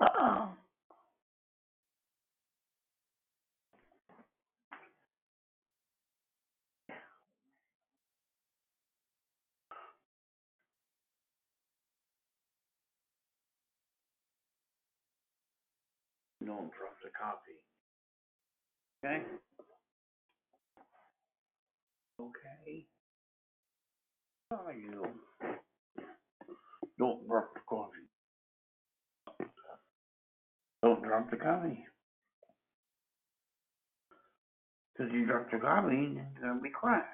Don't drop the coffee. Okay? Okay. How are you? Don't drop the coffee. Don't drop the coffee. Cause you drop the coffee, then you're gonna be crying.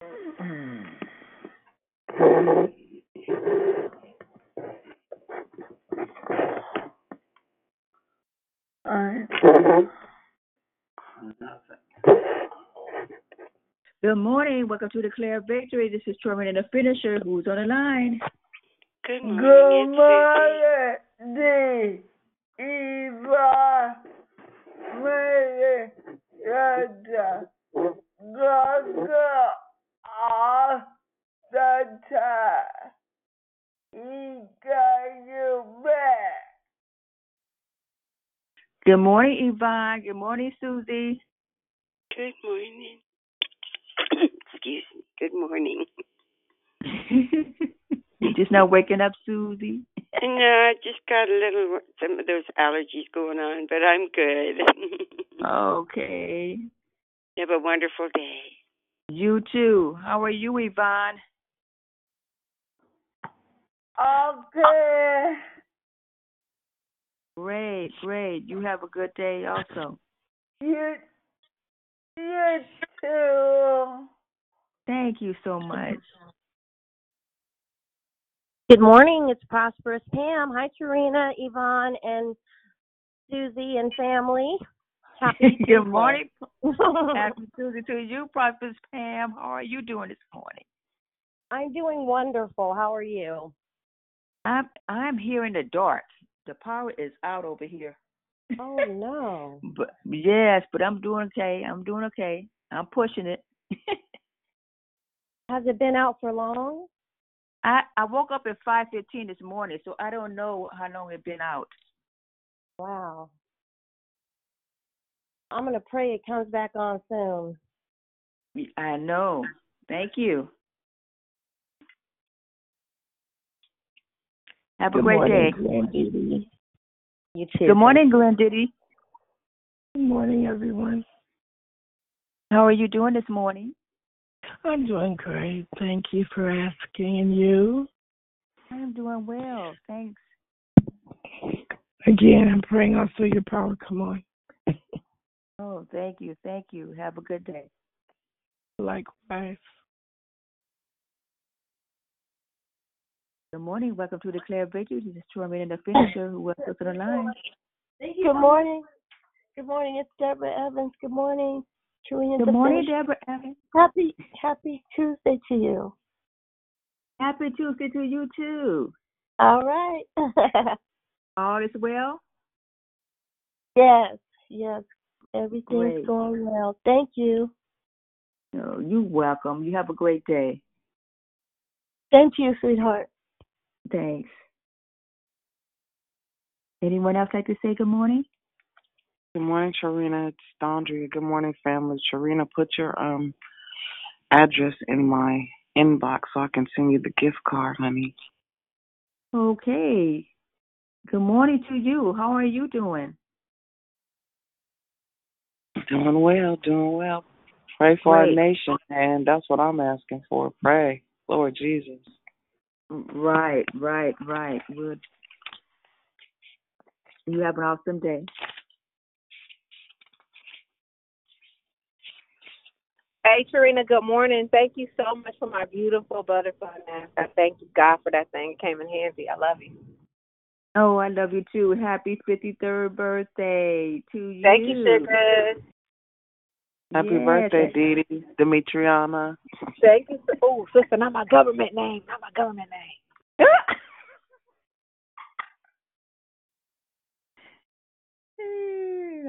Nothing. Good morning. Welcome to Declare Victory. This is Truman the finisher. Who's on the line? Good Good morning. it's morning, Eva, Mary, Rada, Gaga, all the time. He got you back. Good morning, Yvonne. Good morning, Susie. Good morning. Excuse me. Good morning. you just not waking up, Susie. No, I just got a little some of those allergies going on, but I'm good. okay. Have a wonderful day. You too. How are you, Yvonne? Okay. Great, great. You have a good day also. You, you too. Thank you so much. Good morning. It's Prosperous Pam. Hi, Tarina, Yvonne, and Susie and family. Happy Good morning. Happy Tuesday to you, Prosperous Pam. How are you doing this morning? I'm doing wonderful. How are you? I'm I'm here in the dark. The power is out over here. Oh no. But yes, but I'm doing okay. I'm doing okay. I'm pushing it. Has it been out for long? I I woke up at five fifteen this morning, so I don't know how long it's been out. Wow. I'm gonna pray it comes back on soon. I know. Thank you. Have a great morning, day. Glenn You too. Good morning, Glenn Diddy. Good morning, everyone. How are you doing this morning? I'm doing great. Thank you for asking. And you? I'm doing well. Thanks. Again, I'm praying also your power come on. Oh, thank you. Thank you. Have a good day. Likewise. Good morning. Welcome to Declare Victory. This is Truman and the finisher who was to the line. Good morning. Good morning. It's Deborah Evans. Good morning. Trina Good morning, Finisher. Deborah Evans. Happy Happy Tuesday to you. Happy Tuesday to you too. All right. All is well? yes, yes. Everything's Great. going well. Thank you. Oh, you're welcome. You have a great day. Thank you, sweetheart. Thanks. Anyone else like to say good morning? Good morning, Sharina. It's Dondria. Good morning, family. Sharina, put your um address in my inbox so I can send you the gift card, honey. Okay. Good morning to you. How are you doing? Doing well, doing well. Pray for Great. our nation, and that's what I'm asking for. Pray, Lord Jesus. Right, right, right. Good. You have an awesome day. Hey, Trina, good morning. Thank you so much for my beautiful butterfly mask. I thank you, God, for that thing. It came in handy. I love you. Oh, I love you too. Happy 53rd birthday to you. Thank you, sugar. Happy Yes, birthday, Dee Dee, Demetriana. Thank you. Oh, sister, not my government name. Not my government name.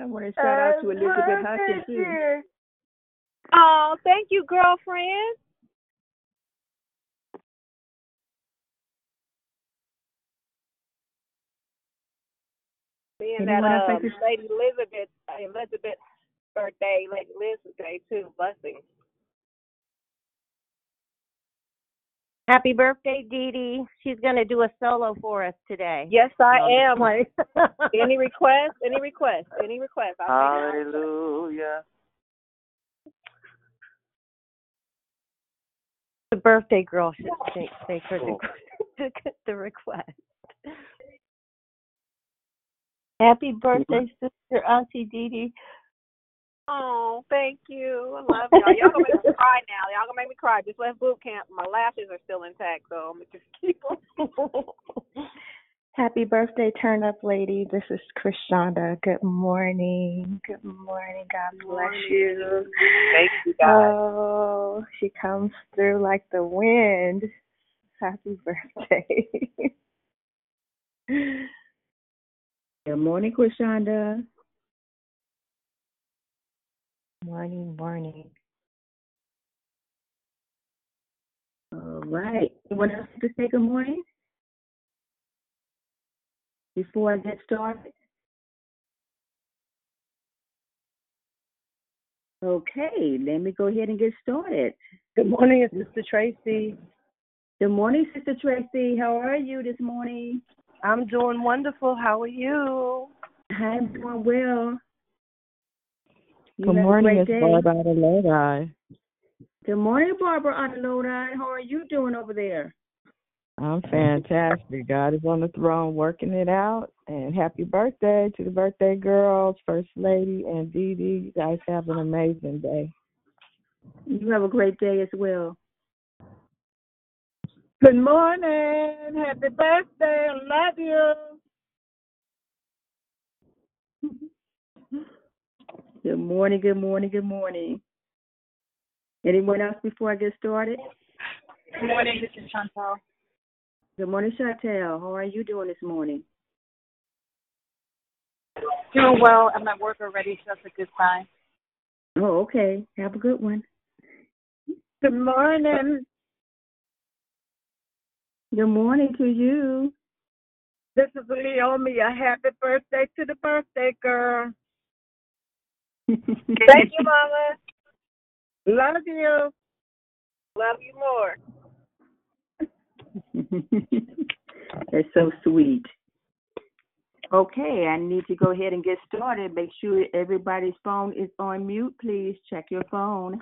I want to shout out to Elizabeth Hudson too. Oh, thank you, girlfriend. Being that Anyone else uh, Lady Elizabeth, Elizabeth's birthday, Lady Elizabeth's day too. Blessings. Happy birthday, Dee Dee. She's going to do a solo for us today. Yes, I No, am. I'm just playing. Any request? Any request? Any request? I'll. Hallelujah. the birthday girl should say, say for the, the request. Happy mm-hmm. birthday, sister Auntie Dee Dee. Oh, thank you. I love y'all. Y'all gonna make me cry now. Y'all gonna make me cry. Just left boot camp. My lashes are still intact, so I'm gonna just keep them. Happy birthday, turn up lady. This is Krishanda. Good morning. Good morning. God bless you. Thank you, guys. Oh, she comes through like the wind. Happy birthday. Good morning, Krishanda. morning, morning. All right. Anyone else to say good morning? Before I get started? Okay, let me go ahead and get started. Good morning, it's Sister Tracy. Good morning, Sister Tracy. How are you this morning? I'm doing wonderful. How are you? I'm doing well. You Good morning, it's day. Barb out of Lodi. Good morning, Barbara out of Lodi. How are you doing over there? I'm fantastic. God is on the throne working it out. And happy birthday to the birthday girls, First Lady and Dee Dee. You guys have an amazing day. You have a great day as well. Good morning. Happy birthday. I love you. Good morning, good morning, good morning. Anyone else before I get started? Good morning, this is Chantal. Good morning, Chantel. How are you doing this morning? Doing well. I'm at work already, so that's a good sign. Oh, okay. Have a good one. Good morning. Good morning to you. This is Leomi. A happy birthday to the birthday girl. Thank you, Mama. Love you. Love you more. That's so sweet. Okay, I need to go ahead and get started. Make sure everybody's phone is on mute. Please check your phone.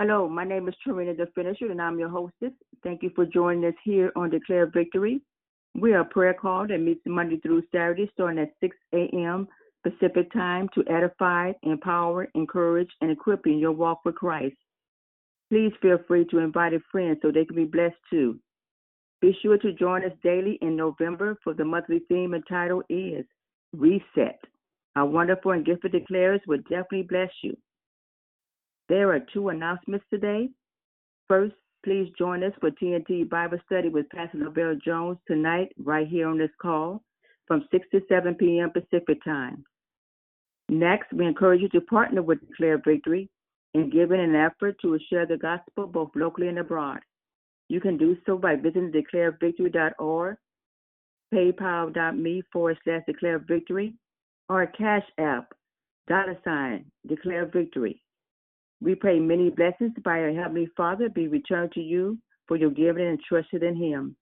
Hello, my name is Trina the Finisher, and I'm your hostess. Thank you for joining us here on Declare Victory. We are a prayer call that meets Monday through Saturday, starting at 6 a.m. Pacific Time to edify, empower, encourage, and equip you in your walk with Christ. Please feel free to invite a friend so they can be blessed too. Be sure to join us daily in November for the monthly theme and title is Reset. Our wonderful and gifted declares will definitely bless you. There are two announcements today. First, please join us for TNT Bible Study with Pastor Lavelle Jones tonight, right here on this call, from 6 to 7 p.m. Pacific Time. Next, we encourage you to partner with Declare Victory in giving an effort to share the gospel both locally and abroad. You can do so by visiting declarevictory.org, paypal.me forward slash declare victory, or Cash App, dollar sign, declare victory. We pray many blessings by our Heavenly Father be returned to you for your giving and trusted in Him.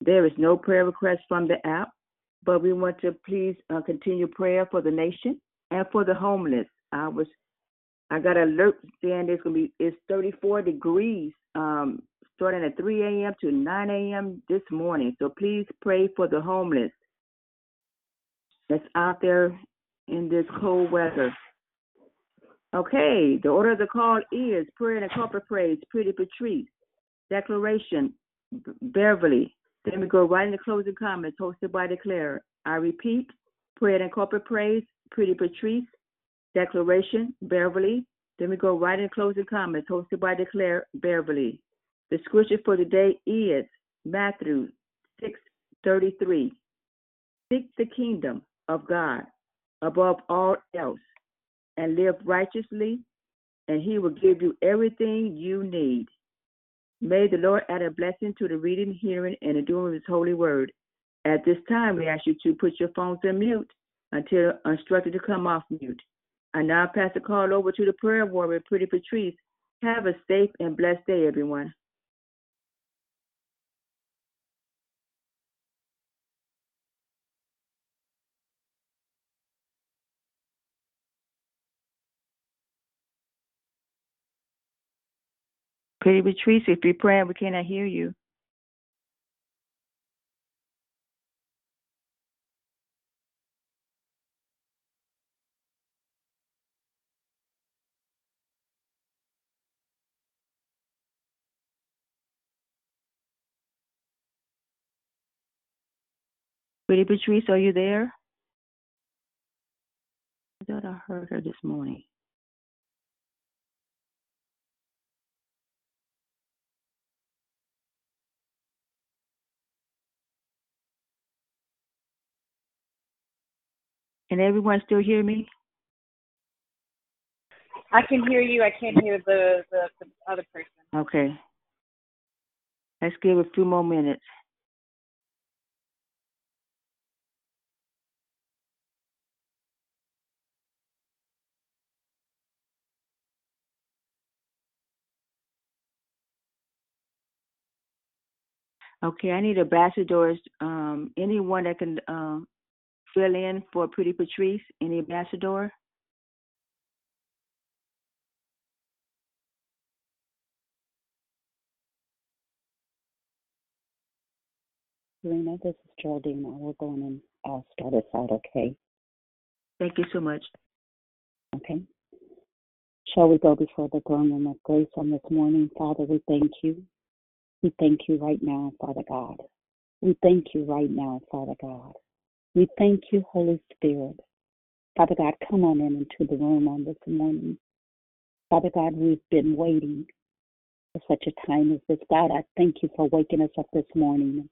There is no prayer request from the app, but we want to please uh, continue prayer for the nation and for the homeless. I was, I got an alert saying it's gonna be it's 34 degrees um, starting at 3 a.m. to 9 a.m. this morning. So please pray for the homeless that's out there in this cold weather. Okay, the order of the call is prayer and corporate praise, Pretty Patrice, declaration, Beverly. Then we go right into closing comments hosted by Declare. I repeat, prayer and corporate praise, Pretty Patrice, declaration, Beverly. Then we go right into closing comments hosted by Declare, Beverly. The scripture for today is Matthew 6:33. Seek the kingdom of God above all else and live righteously, and he will give you everything you need. May the Lord add a blessing to the reading, hearing, and the doing of his holy word. At this time, we ask you to put your phones on mute until instructed to come off mute. I now pass the call over to the prayer warrior, Pretty Patrice. Have a safe and blessed day, everyone. Pretty Patrice, if you're praying, we cannot hear you. Pretty Patrice, are you there? I thought I heard her this morning. Can everyone still hear me? I can hear you. I can't hear the, the, the other person. Okay. Let's give a few more minutes. Okay, I need ambassadors. Um, anyone that can um, fill in for Pretty Patrice? Any ambassador? Serena, this is Geraldine. I will go in and uh, start us out, okay? Thank you so much. Okay. Shall we go before the throne room of grace on this morning? Father, we thank you. We thank you right now, Father God. We thank you right now, Father God. We thank you, Holy Spirit. Father God, come on in into the room on this morning. Father God, we've been waiting for such a time as this. God, I thank you for waking us up this morning, and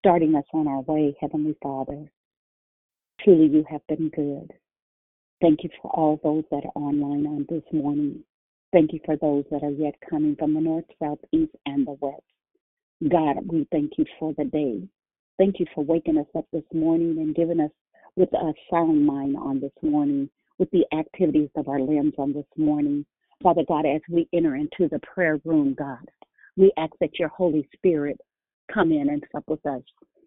starting us on our way, Heavenly Father. Truly, you have been good. Thank you for all those that are online on this morning. Thank you for those that are yet coming from the north, south, east, and the west. God, we thank you for the day. Thank you for waking us up this morning and giving us with a sound mind on this morning, with the activities of our limbs on this morning. Father God, as we enter into the prayer room, God, we ask that your Holy Spirit come in and sup with us.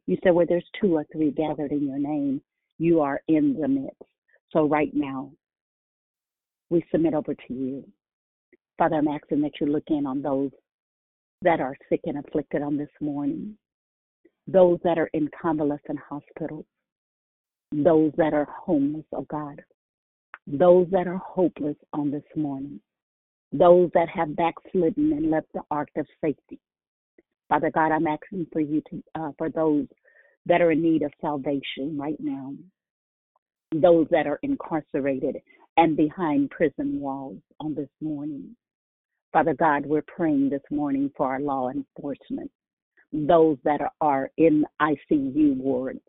You said where there's two or three gathered in your name, you are in the midst. So right now, we submit over to you. Father, I'm asking that you look in on those that are sick and afflicted on this morning, those that are in convalescent hospitals, those that are homeless, oh God, those that are hopeless on this morning, those that have backslidden and left the ark of safety. Father God, I'm asking for you to, uh, for those that are in need of salvation right now, those that are incarcerated and behind prison walls on this morning. Father God, we're praying this morning for our law enforcement, those that are, in ICU wards,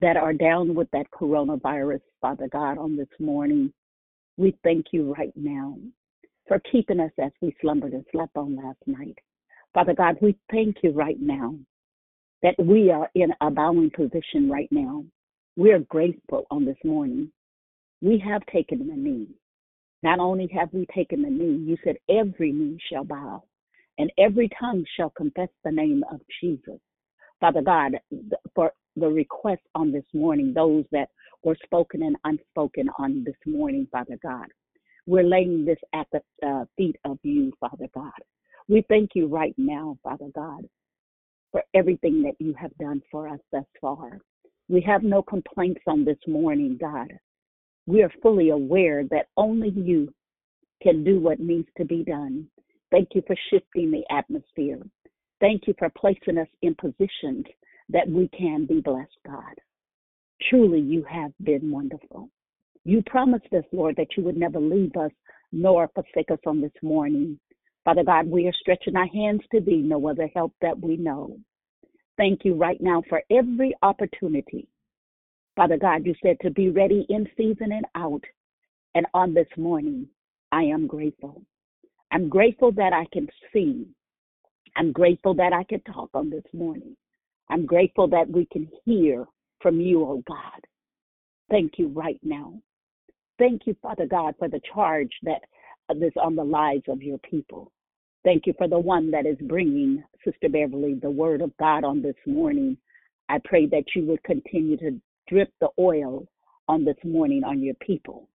that are down with that coronavirus, Father God, on this morning. We thank you right now for keeping us as we slumbered and slept on last night. Father God, we thank you right now that we are in a bowing position right now. We are grateful on this morning. We have taken the knee. Not only have we taken the knee, you said every knee shall bow and every tongue shall confess the name of Jesus. Father God, for the request on this morning, those that were spoken and unspoken on this morning, Father God, we're laying this at the uh, feet of you, Father God. We thank you right now, Father God, for everything that you have done for us thus far. We have no complaints on this morning, God. We are fully aware that only you can do what needs to be done. Thank you for shifting the atmosphere. Thank you for placing us in positions that we can be blessed, God. Truly, you have been wonderful. You promised us, Lord, that you would never leave us nor forsake us on this morning. Father God, we are stretching our hands to thee, no other help that we know. Thank you right now for every opportunity. Father God, you said to be ready in season and out. And on this morning, I am grateful. I'm grateful that I can see. I'm grateful that I can talk on this morning. I'm grateful that we can hear from you, oh God. Thank you right now. Thank you, Father God, for the charge that uh, is on the lives of your people. Thank you for the one that is bringing, Sister Beverly, the word of God on this morning. I pray that you would continue to drip the oil on this morning on your people.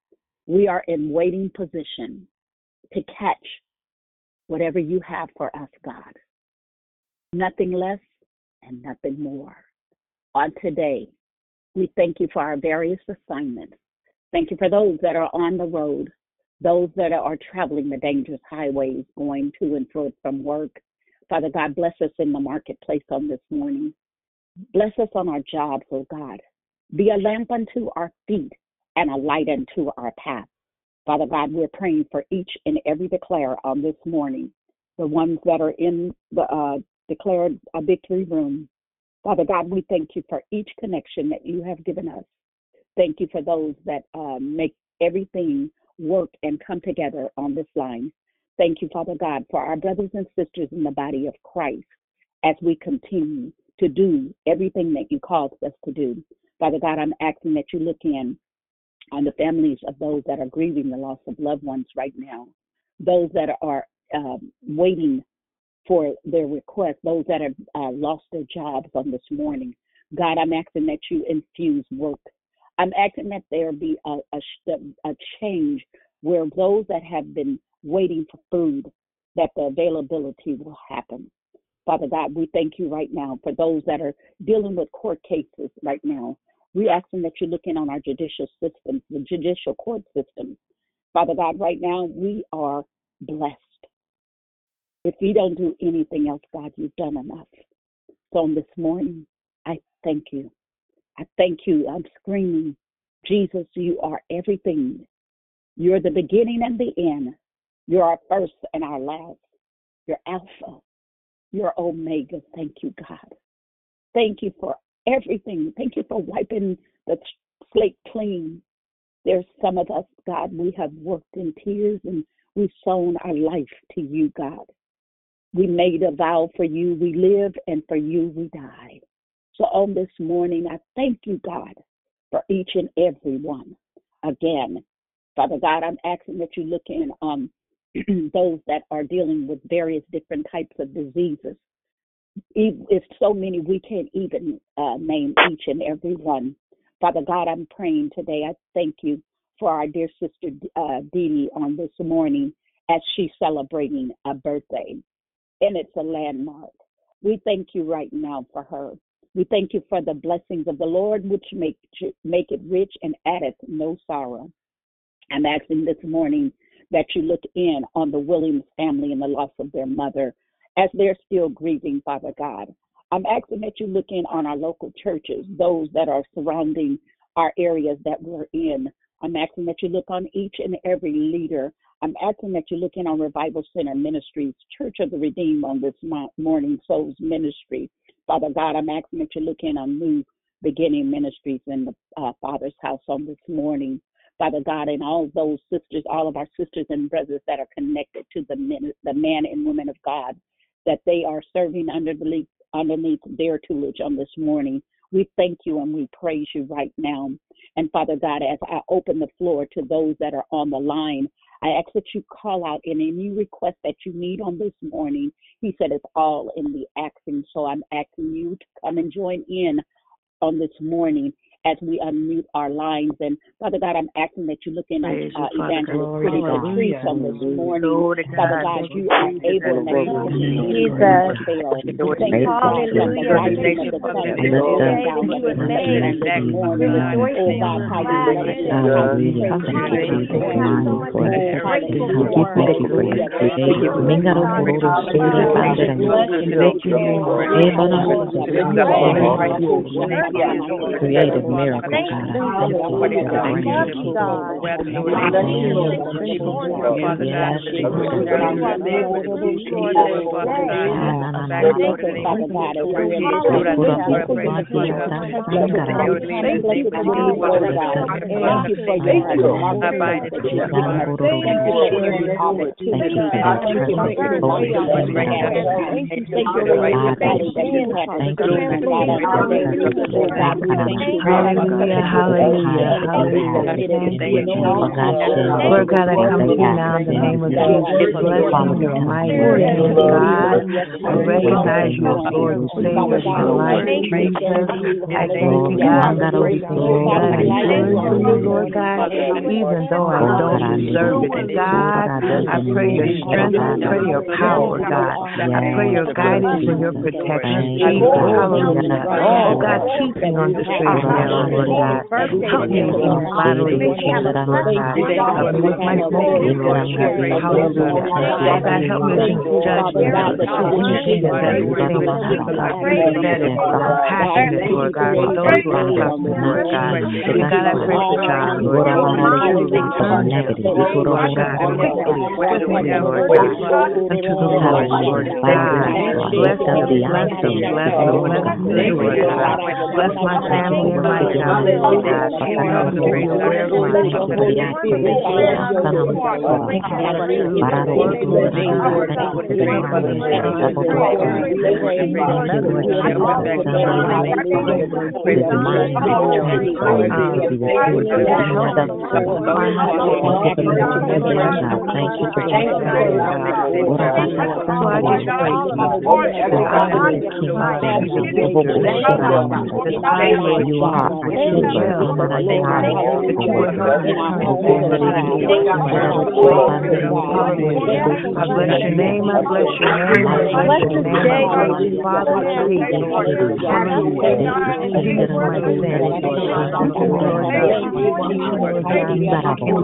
We are in waiting position to catch whatever you have for us, God. Nothing less and nothing more. On today, we thank you for our various assignments. Thank you for those that are on the road, those that are traveling the dangerous highways, going to and fro from work. Father God, bless us in the marketplace on this morning. Bless us on our jobs, oh God. Be a lamp unto our feet and a light unto our path. Father God, we're praying for each and every declare on this morning, the ones that are in the uh, declared a victory room. Father God, we thank you for each connection that you have given us. Thank you for those that um, make everything work and come together on this line. Thank you, Father God, for our brothers and sisters in the body of Christ as we continue to do everything that you called us to do. Father God, I'm asking that you look in on the families of those that are grieving the loss of loved ones right now, those that are um, waiting for their request, those that have uh, lost their jobs on this morning. God, I'm asking that you infuse work. I'm asking that there be a, a, a change where those that have been waiting for food, that the availability will happen. Father God, we thank you right now for those that are dealing with court cases right now. We ask them that you look in on our judicial system, the judicial court system. Father God, right now we are blessed. If we don't do anything else, God, you've done enough. So on this morning, I thank you. I thank you. I'm screaming, Jesus, you are everything. You're the beginning and the end. You're our first and our last. You're Alpha. You're Omega. Thank you, God. Thank you for everything. Thank you for wiping the slate clean. There's some of us, God, we have worked in tears and we've sown our life to you, God. We made a vow for you. We live and for you we die. So on this morning, I thank you, God, for each and every one. Again, Father God, I'm asking that you look in on those that are dealing with various different types of diseases. It's so many we can't even uh, name each and every one. Father God, I'm praying today. I thank you for our dear sister uh, on this morning as she's celebrating a birthday, and it's a landmark. We thank you right now for her. We thank you for the blessings of the Lord, which make make it rich and addeth no sorrow. I'm asking this morning that you look in on the Williams family and the loss of their mother as they're still grieving, Father God. I'm asking that you look in on our local churches, those that are surrounding our areas that we're in. I'm asking that you look on each and every leader. I'm asking that you look in on Revival Center Ministries, Church of the Redeemed on this morning, Souls Ministry. Father God, I'm asking that you look in on New Beginning Ministries in the uh, Father's house on this morning. Father God, and all those sisters, all of our sisters and brothers that are connected to the men, the men and women of God, that they are serving under the underneath their tutelage on this morning. We thank you and we praise you right now. And Father God, as I open the floor to those that are on the line, I ask that you call out in any request that you need on this morning. He said it's all in the asking. So I'm asking you to come and join in on this morning as we unmute our lines. And Father God, I'm asking that you look in on Praise you, uh, Father. Evangelist Pretty Patrice on this morning. Glory Father God. God, you you, are able and Thank able you, to Jesus. do Jesus. never fail. We Lord, thank you, Father, from the Hallelujah. rising of the Thank sun you, to the Lord. going Day down that of you the have same made. on this Thank you, morning. We're God. Rejoicing God, and how we glad love in you it. and how we Hallelujah. praise you Hallelujah. this Thank you, We have so morning. much Jesus. to be Oh, grateful hallelujah. You, Hallelujah. Thank you, Oh, Lord. God, we Hallelujah. love Oh, you. bless We you make this your name morning. great. Hallelujah. Lift You up are your name. wonderful. Thank you. Creative miracle, Thank God. you. Hallelujah. We love you, God. Hallelujah. Thank you this morning. Father God, in the name of Jesus, Lord, good. we You are Lord, this Father day. God, Bless you. Father God, as we're in this Hallelujah. place. Bless us Father in the field. Has Bless been us as we come. Bless us as we Oh, go, God, God. so Thank you for your marvelous that you're doing. Thank you for every opportunity. Thank you for every mountain that we have. Thank you Thank you for every valley that we have to stand God on today. Lord God, we thank you right now for Hallelujah, every hallelujah, and hallelujah. every submitted Thank you, to Jesus. anointing. Lord God, I come to you now in the name of Jesus, blessing your mighty name, God. I recognize you as Lord and Savior of my life, Jesus. I thank you, God, for your glory, God. I to you, Lord God, even though I don't deserve it. God, I pray your strength, I pray your power, God. I pray your guidance and your protection, Jesus. Hallelujah. Oh, God, keep me on the straight and narrow, Lord God. Help me in these battles that you Lord God. Help me with my focus, Lord Jesus. Hallelujah. Lord God, help me to judge anything and everything that is compassionate, Lord God, for those who are suffering, Lord God. God, I pray for John, Lord God. You Lord God, quickly, quickly, Lord God, unto the Lord, Lord God. Bless bless bless bless me, Lord God. Bless my family and my family, Lord God. Help me to be aware of my You are keeper. I praise you, for God. Oh God. Thank thank you, thank you, thank you, Thank you, God. I bless your name. You are the Savior, Lord God. You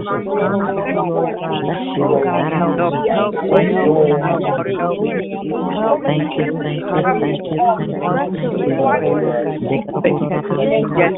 are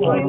Everything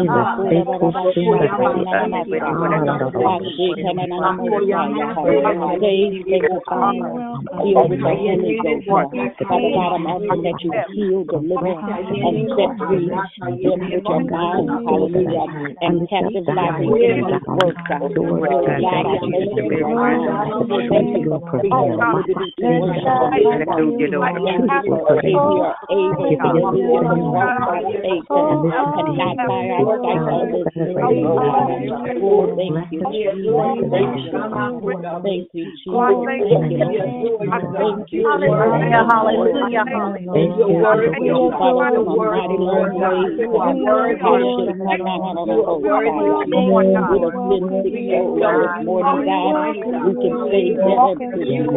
heal with the Holy Ghost. Father God, I'm asking that you heal, deliver, and set free. them with your mind, hallelujah, and captive by the enemy's work, God. Lord God, I thank you right now. Thank you for freedom, liberty to worship and Thank you for we are able, hallelujah, to walk by faith and not by our sight on this morning, God. Oh, thank you, Jesus. Thank you. Thank you, Jesus. Thank you, Lord. Thank you, Hallelujah, hallelujah, Thank you, Father, from a mighty long way. God. Should have come out on the boat, God. With a sin sick soul this morning, God. We can say better to you.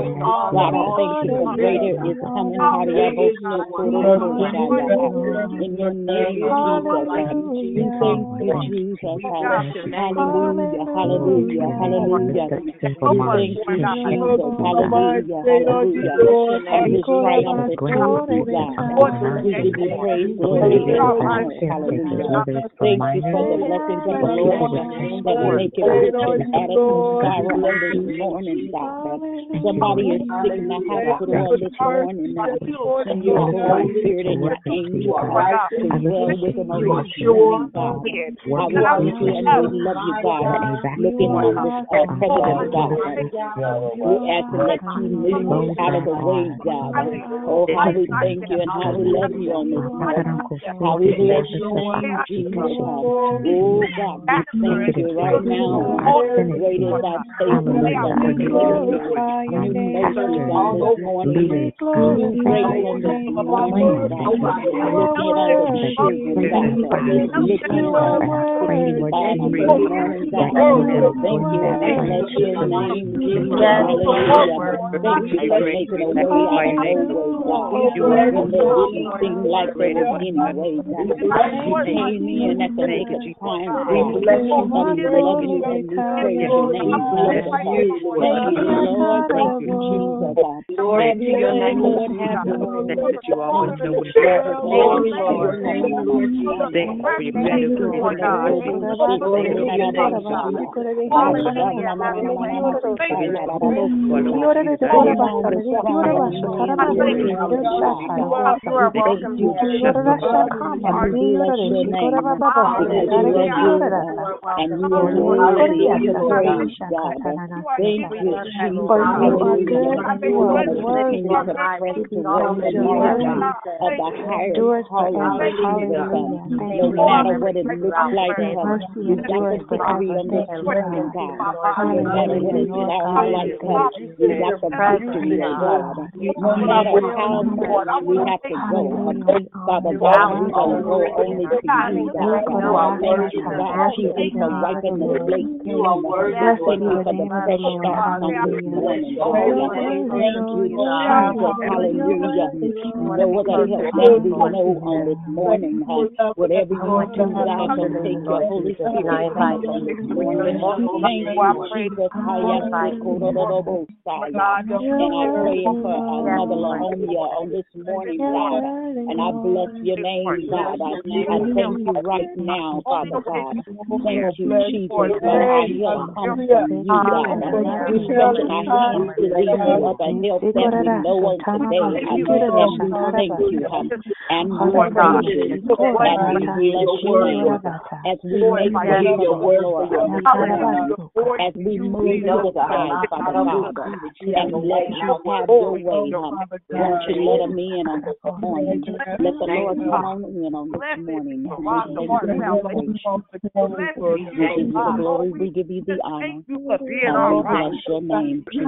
God, I thank you for greater is coming. In your name, Jesus. We thank you, Jesus. Hallelujah, hallelujah, hallelujah. We thank you, Jesus. Hallelujah, hallelujah. On this triumphant Tuesday, God. We give you praise, glory, and honor. Hallelujah. Thank you for the blessings of the Lord that will make it rich and added no sorrow on this morning, God. Somebody is sick in the hospital on this morning, God. And your Holy Spirit and your angels are to dwell with them on this morning, God. How we thank you love you, God. Looking on this president, God. We ask that you move out of the way, God. Oh, how we thank you and how we love you on this morning. How we bless your name, Jesus. Oh, God, we thank you right now. Great is thy faithfulness on this morning. New mercies on this morning. New grace on this morning, God. Looking at all the children, God. Looking at all the children, God, on this morning, God. Thank you and we bless your name, Jesus. Hallelujah. Thank you for making a way out of no way, God. When there didn't seem like there was any way, God. You came in at the nick of time, God. And we love you and we praise your name, Jesus. Thank you, Lord. Thank you, Jesus. Have your way, Lord. Have your way. that you always know what Glory, Lord. Thank you for your beautiful And you are worthy of the praise, God. Thank you, Jesus. Hallelujah. We want to continue to press towards the mark of the higher calling, Jesus. No matter what it like, uh, we got the victory on this morning, God. No matter what it sounds like, we got the victory, God. No matter how much we have to go, Father God, going to go only to you, God. Thank you, God, Jesus, for wiping the slate clean. Thank you for the fresh start on this morning, God. Thank you, Jesus. Hallelujah. No other help that we know on this morning. huh? Whatever you do, God, so take your Holy Spirit on this morning. Thank you, Jesus. And I pray for uh, Mother Lahomia on this morning, God. And I bless your name, God. I, I thank you right now, Father God. Thank you, Jesus, for our help comes from you, God. You stretching our hands to thee no other help that we know on today. And we thank you. And we praise you. And we bless your name. As we make way for the Lord. As we move to the side, Father God. And let you have your way. um, Won't you let them in on this morning? Let the Lord come on in on this morning. We thank you and we praise you. We give you the glory. We give you the honor. And we bless your name, Jesus.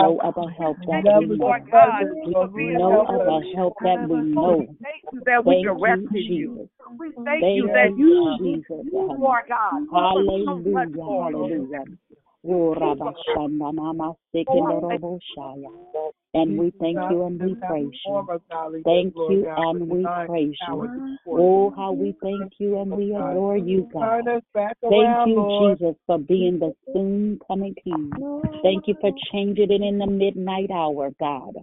No other help that we know. No other help that we know. Thank you, Jesus. Thank you, Jesus. Hallelujah. Hallelujah. Oh, Rabashanda Mama Sekindoroboshaya. And we thank you and we praise you. Thank oh, you and we praise you. Oh, how we thank you and we adore you, God. Thank you, Jesus, for being the soon coming King. Thank you for changing it in the midnight hour, God.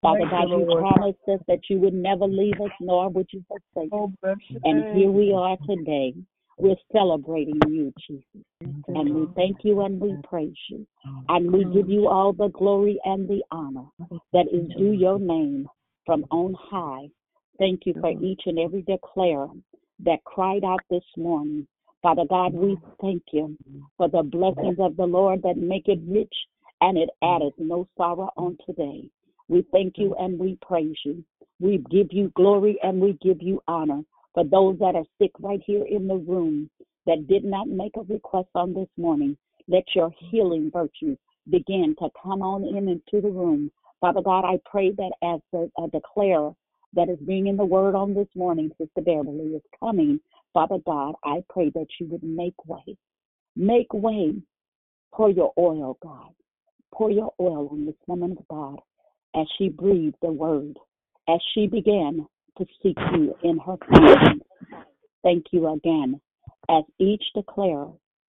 Father God, you promised us that you would never leave us, nor would you forsake us. And here we are today. We're celebrating you, Jesus. And we thank you and we praise you. And we give you all the glory and the honor that is due your name from on high. Thank you for each and every declarer that cried out this morning. Father God, we thank you for the blessings of the Lord that make it rich and it addeth no sorrow on today. We thank you and we praise you. We give you glory and we give you honor For those that are sick right here in the room that did not make a request on this morning, let your healing virtue begin to come on in into the room. Father God, I pray that as the declare that is being in the word on this morning, Sister Beverly is coming. Father God, I pray that you would make way. Make way. Pour your oil, God. Pour your oil on this woman of God as she breathed the word, as she began to seek you in her conscience. Thank you again. As each declare,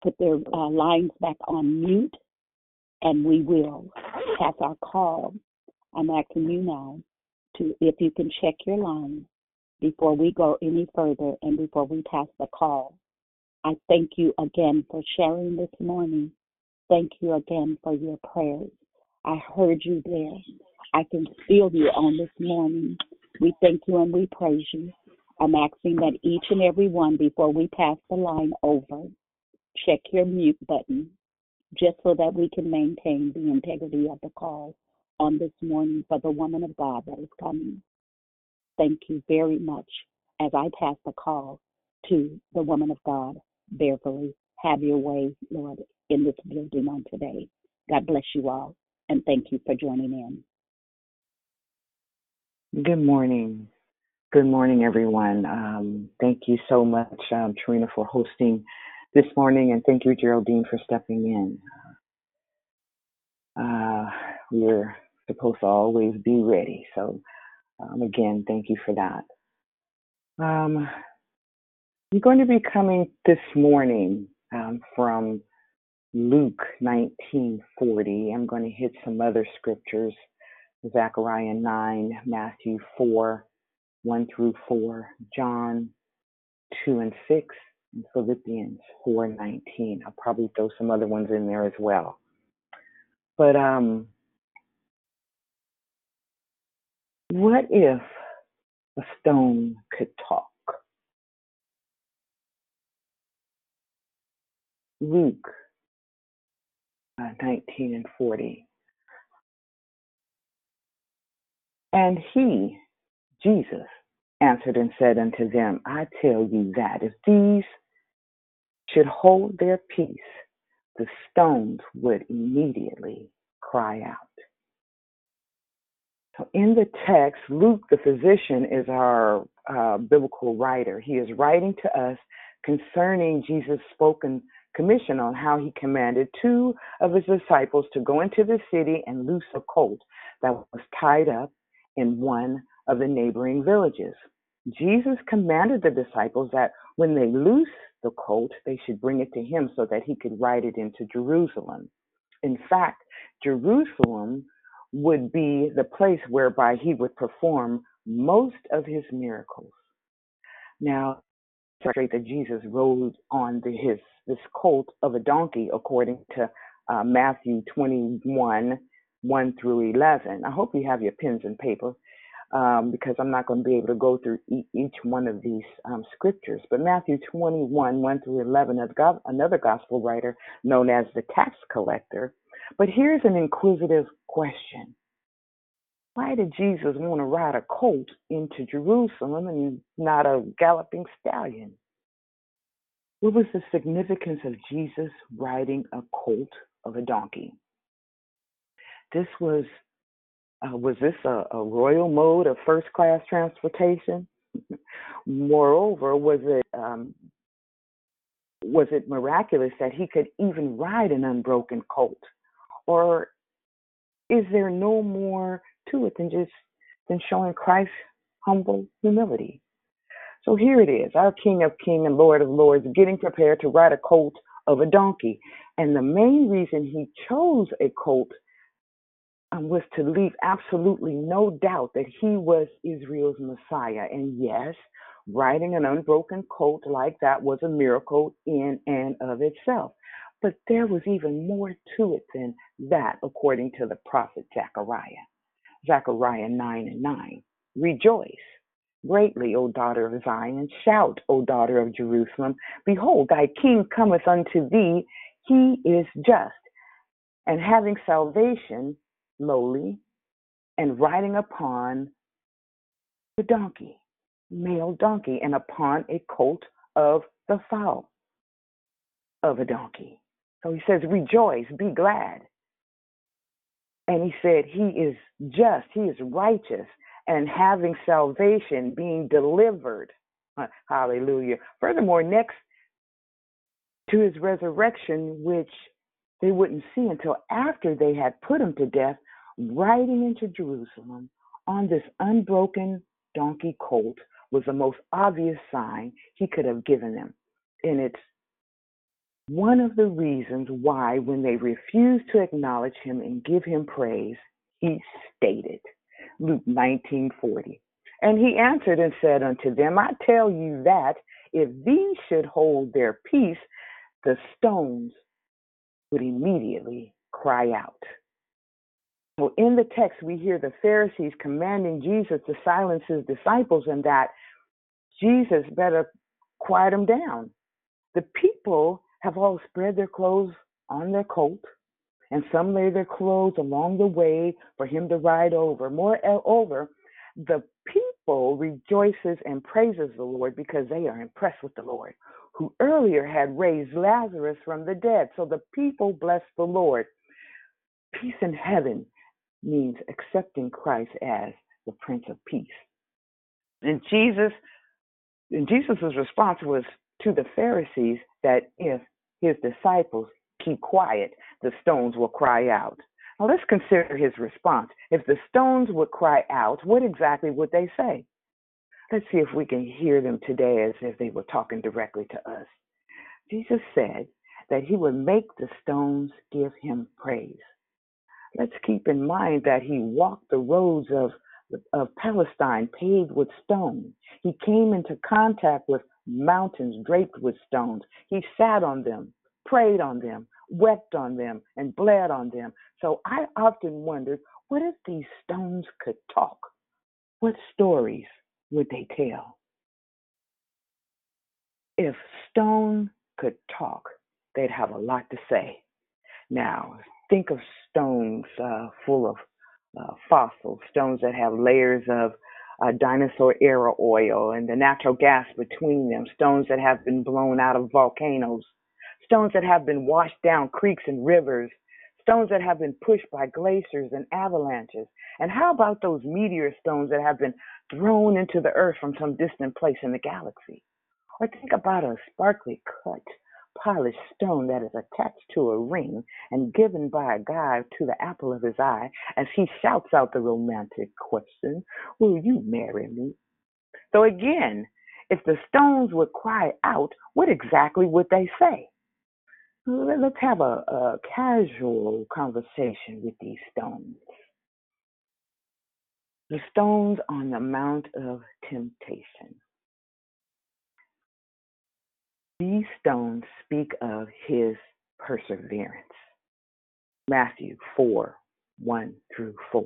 put their uh, lines back on mute, and we will pass our call. I'm asking you now to, if you can check your line before we go any further and before we pass the call. I thank you again for sharing this morning. Thank you again for your prayers. I heard you there. I can feel you on this morning. We thank you and we praise you. I'm asking that each and every one, before we pass the line over, check your mute button just so that we can maintain the integrity of the call on this morning for the woman of God that is coming. Thank you very much as I pass the call to the woman of God, Beverly. Have your way, Lord, in this building on today. God bless you all, and thank you for joining in. Good morning. Good morning, everyone. Um, thank you so much, um, Trina, for hosting this morning, and thank you, Geraldine, for stepping in. Uh, we're supposed to always be ready. So, um, again, thank you for that. Um, I'm going to be coming this morning um, from Luke 19:40. I'm going to hit some other scriptures Zechariah 9, Matthew 4, 1 through 4, John 2 and 6, and Philippians 4, 19. I'll probably throw some other ones in there as well. But um, what if a stone could talk? Luke uh, 19 and 40. And he, Jesus, answered and said unto them, I tell you that if these should hold their peace, the stones would immediately cry out. So in the text, Luke, the physician, is our uh, biblical writer. He is writing to us concerning Jesus' spoken commission on how he commanded two of his disciples to go into the city and loose a colt that was tied up in one of the neighboring villages. Jesus commanded the disciples that when they loose the colt, they should bring it to him so that he could ride it into Jerusalem. In fact, Jerusalem would be the place whereby he would perform most of his miracles. Now, demonstrate that Jesus rode on the, his this colt of a donkey, according to uh, Matthew 21, 1 through 11. I hope you have your pens and paper um, because I'm not going to be able to go through e- each one of these um, scriptures. But Matthew 21, 1 through 11, is go- another gospel writer known as the tax collector. But here's an inquisitive question. Why did Jesus want to ride a colt into Jerusalem and not a galloping stallion? What was the significance of Jesus riding a colt of a donkey? This was uh, was this a, a royal mode of first class transportation? Moreover, was it um, was it miraculous that he could even ride an unbroken colt, or is there no more to it than just than showing Christ's humble humility? So here it is, our King of Kings and Lord of Lords getting prepared to ride a colt of a donkey. And the main reason he chose a colt um, was to leave absolutely no doubt that he was Israel's Messiah. And yes, riding an unbroken colt like that was a miracle in and of itself. But there was even more to it than that, according to the prophet Zechariah. Zechariah 9 and 9. Rejoice greatly, O daughter of Zion. Shout, O daughter of Jerusalem. Behold, thy king cometh unto thee. He is just and having salvation, lowly, and riding upon the donkey. male donkey and upon a colt of the fowl of a donkey. So he says, Rejoice, be glad. And he said, He is just, He is righteous, and having salvation, being delivered. Hallelujah. Furthermore, next to his resurrection, which they wouldn't see until after they had put him to death, riding into Jerusalem on this unbroken donkey colt was the most obvious sign he could have given them. And it's one of the reasons why, when they refused to acknowledge him and give him praise, he stated, Luke 19:40. And he answered and said unto them, I tell you that if these should hold their peace, the stones would immediately cry out. So in the text, we hear the Pharisees commanding Jesus to silence his disciples and that Jesus better quiet them down. The people have all spread their clothes on their colt, and some lay their clothes along the way for him to ride over. Moreover, eh, the people rejoices and praises the Lord because they are impressed with the Lord, who earlier had raised Lazarus from the dead. So the people bless the Lord. Peace in heaven means accepting Christ as the Prince of Peace. And Jesus, and Jesus's response was to the Pharisees that if his disciples keep quiet, the stones will cry out. Now let's consider his response. If the stones would cry out, what exactly would they say? Let's see if we can hear them today as if they were talking directly to us. Jesus said that he would make the stones give him praise. Let's keep in mind that he walked the roads of, of Palestine paved with stone. He came into contact with mountains draped with stones. He sat on them, prayed on them, wept on them, and bled on them. So I often wondered what if these stones could talk? What stories would they tell? If stone could talk, they'd have a lot to say. Now, think of stones uh, full of uh, fossils, stones that have layers of uh, dinosaur era oil and the natural gas between them, stones that have been blown out of volcanoes, stones that have been washed down creeks and rivers, stones that have been pushed by glaciers and avalanches. And how about those meteor stones that have been thrown into the earth from some distant place in the galaxy? Or think about a sparkly cut polished stone that is attached to a ring and given by a guy to the apple of his eye as he shouts out the romantic question, Will you marry me? So again, if the stones would cry out, what exactly would they say? Let's have a, a casual conversation with these stones. The stones on the Mount of Temptation. These stones speak of his perseverance. Matthew 4 1 through 4.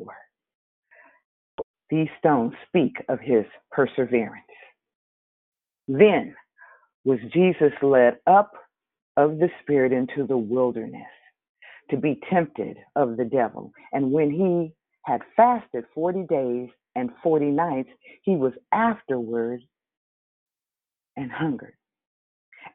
These stones speak of his perseverance. Then was Jesus led up of the Spirit into the wilderness to be tempted of the devil. And when he had fasted 40 days and 40 nights, he was afterward and hungered.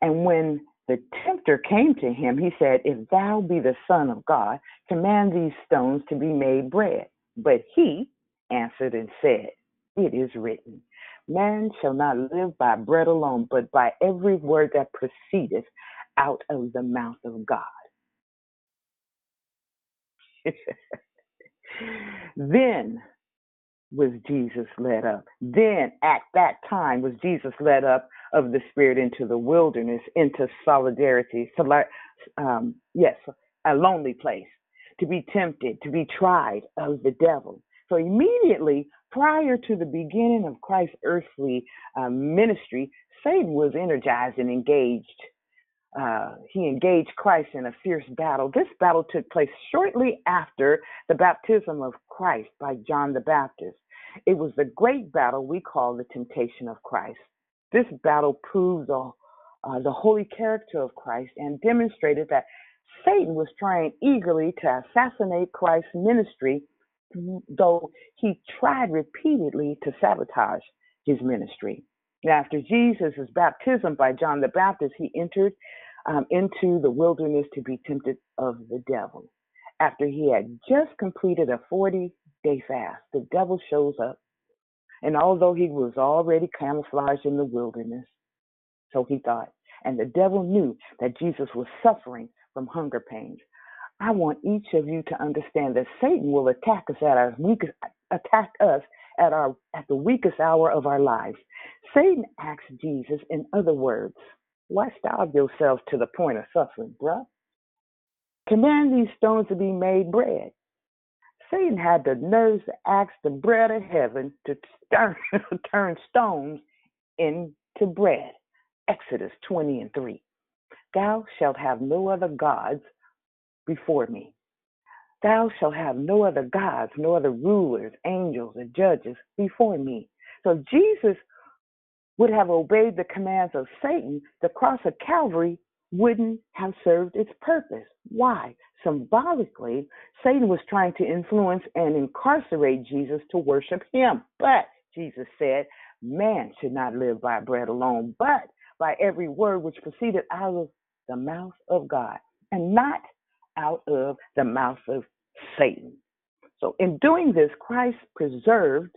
And when the tempter came to him, he said, If thou be the Son of God, command these stones to be made bread. But he answered and said, It is written, Man shall not live by bread alone, but by every word that proceedeth out of the mouth of God. then was Jesus led up. Then at that time was Jesus led up of the Spirit into the wilderness, into solidarity, um, yes, a lonely place, to be tempted, to be tried of the devil. So immediately prior to the beginning of Christ's earthly uh, ministry, Satan was energized and engaged. Uh, he engaged Christ in a fierce battle. This battle took place shortly after the baptism of Christ by John the Baptist. It was the great battle we call the temptation of Christ. This battle proved the, uh, the holy character of Christ and demonstrated that Satan was trying eagerly to assassinate Christ's ministry, though he tried repeatedly to sabotage his ministry. After Jesus' baptism by John the Baptist, he entered um, into the wilderness to be tempted of the devil. After he had just completed a 40 day fast, the devil shows up. And although he was already camouflaged in the wilderness, so he thought, and the devil knew that Jesus was suffering from hunger pains. I want each of you to understand that Satan will attack us at our weakest attack us at our at the weakest hour of our lives. Satan asked Jesus, in other words, why starve yourself to the point of suffering, bruh? Command these stones to be made bread. Satan had the nerves to ask the bread of heaven to turn, turn stones into bread. Exodus 20 and 3. Thou shalt have no other gods before me. Thou shalt have no other gods, no other rulers, angels, or judges before me. So Jesus would have obeyed the commands of Satan, the cross of Calvary wouldn't have served its purpose. Why? Symbolically, Satan was trying to influence and incarcerate Jesus to worship him. But Jesus said, Man should not live by bread alone, but by every word which proceeded out of the mouth of God, and not out of the mouth of Satan. So, in doing this, Christ preserved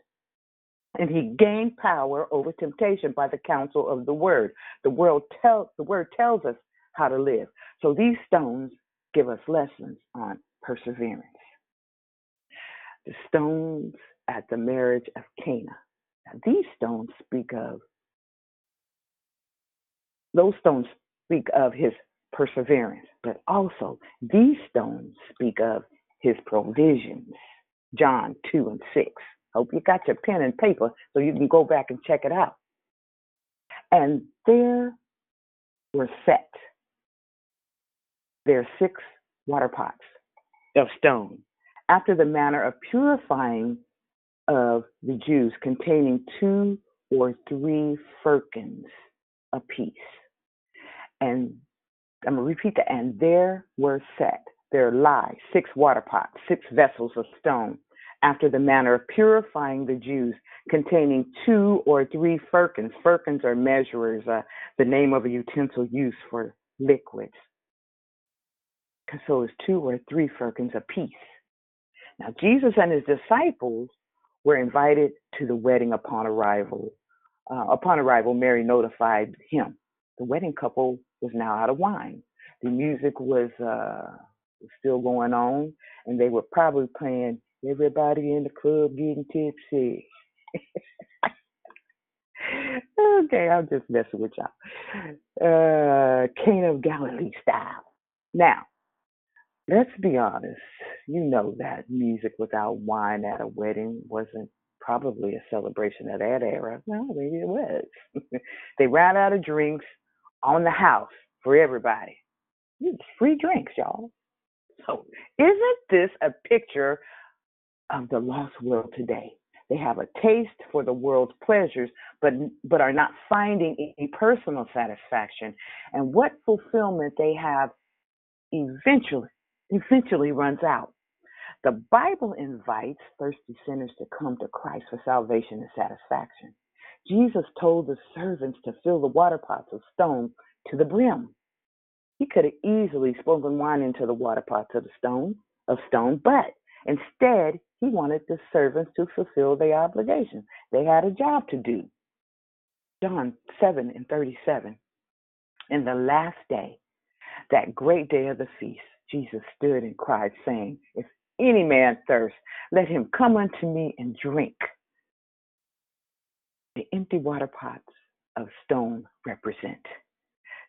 and he gained power over temptation by the counsel of the word. The world tell, the word tells us how to live. So these stones give us lessons on perseverance. The stones at the marriage of Cana. Now, these stones speak of those stones speak of his perseverance, but also these stones speak of his provisions. John 2 and 6. Hope you got your pen and paper so you can go back and check it out. And there were set there are six water pots of stone, after the manner of purifying of the Jews, containing two or three firkins apiece. And I'm going to repeat that. And there were set, there lie, six water pots, six vessels of stone, after the manner of purifying the Jews, containing two or three firkins. Firkins are measurers, uh, the name of a utensil used for liquids so it's two or three firkins apiece. Now, Jesus and his disciples were invited to the wedding upon arrival. Uh, upon arrival, Mary notified him. The wedding couple was now out of wine. The music was uh, still going on, and they were probably playing "Everybody in the Club Getting Tipsy." okay, I'm just messing with y'all. Uh, of Galilee style. Now, let's be honest, you know that music without wine at a wedding wasn't probably a celebration of that era. No, maybe it was. they ran out of drinks on the house for everybody. It's free drinks, y'all. So, isn't this a picture of the lost world today? They have a taste for the world's pleasures, but but are not finding any personal satisfaction. And what fulfillment they have eventually eventually runs out. The Bible invites thirsty sinners to come to Christ for salvation and satisfaction. Jesus told the servants to fill the water pots of stone to the brim. He could have easily spoken wine into the water pots of the stone of stone, but instead he wanted the servants to fulfill their obligation. They had a job to do. John 7 and 37. In the last day, that great day of the feast, Jesus stood and cried, saying, If any man thirst, let him come unto me and drink. The empty water pots of stone represent.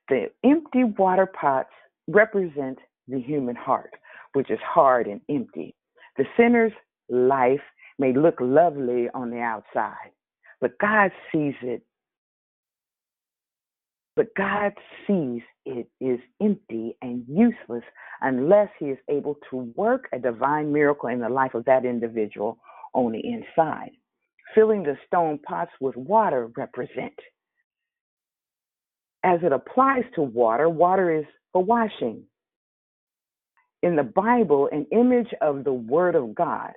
The empty water pots represent the human heart, which is hard and empty. The sinner's life may look lovely on the outside, but God sees it but God sees it is empty and useless unless He is able to work a divine miracle in the life of that individual on the inside. Filling the stone pots with water represent. As it applies to water, water is for washing. In the Bible, an image of the Word of God.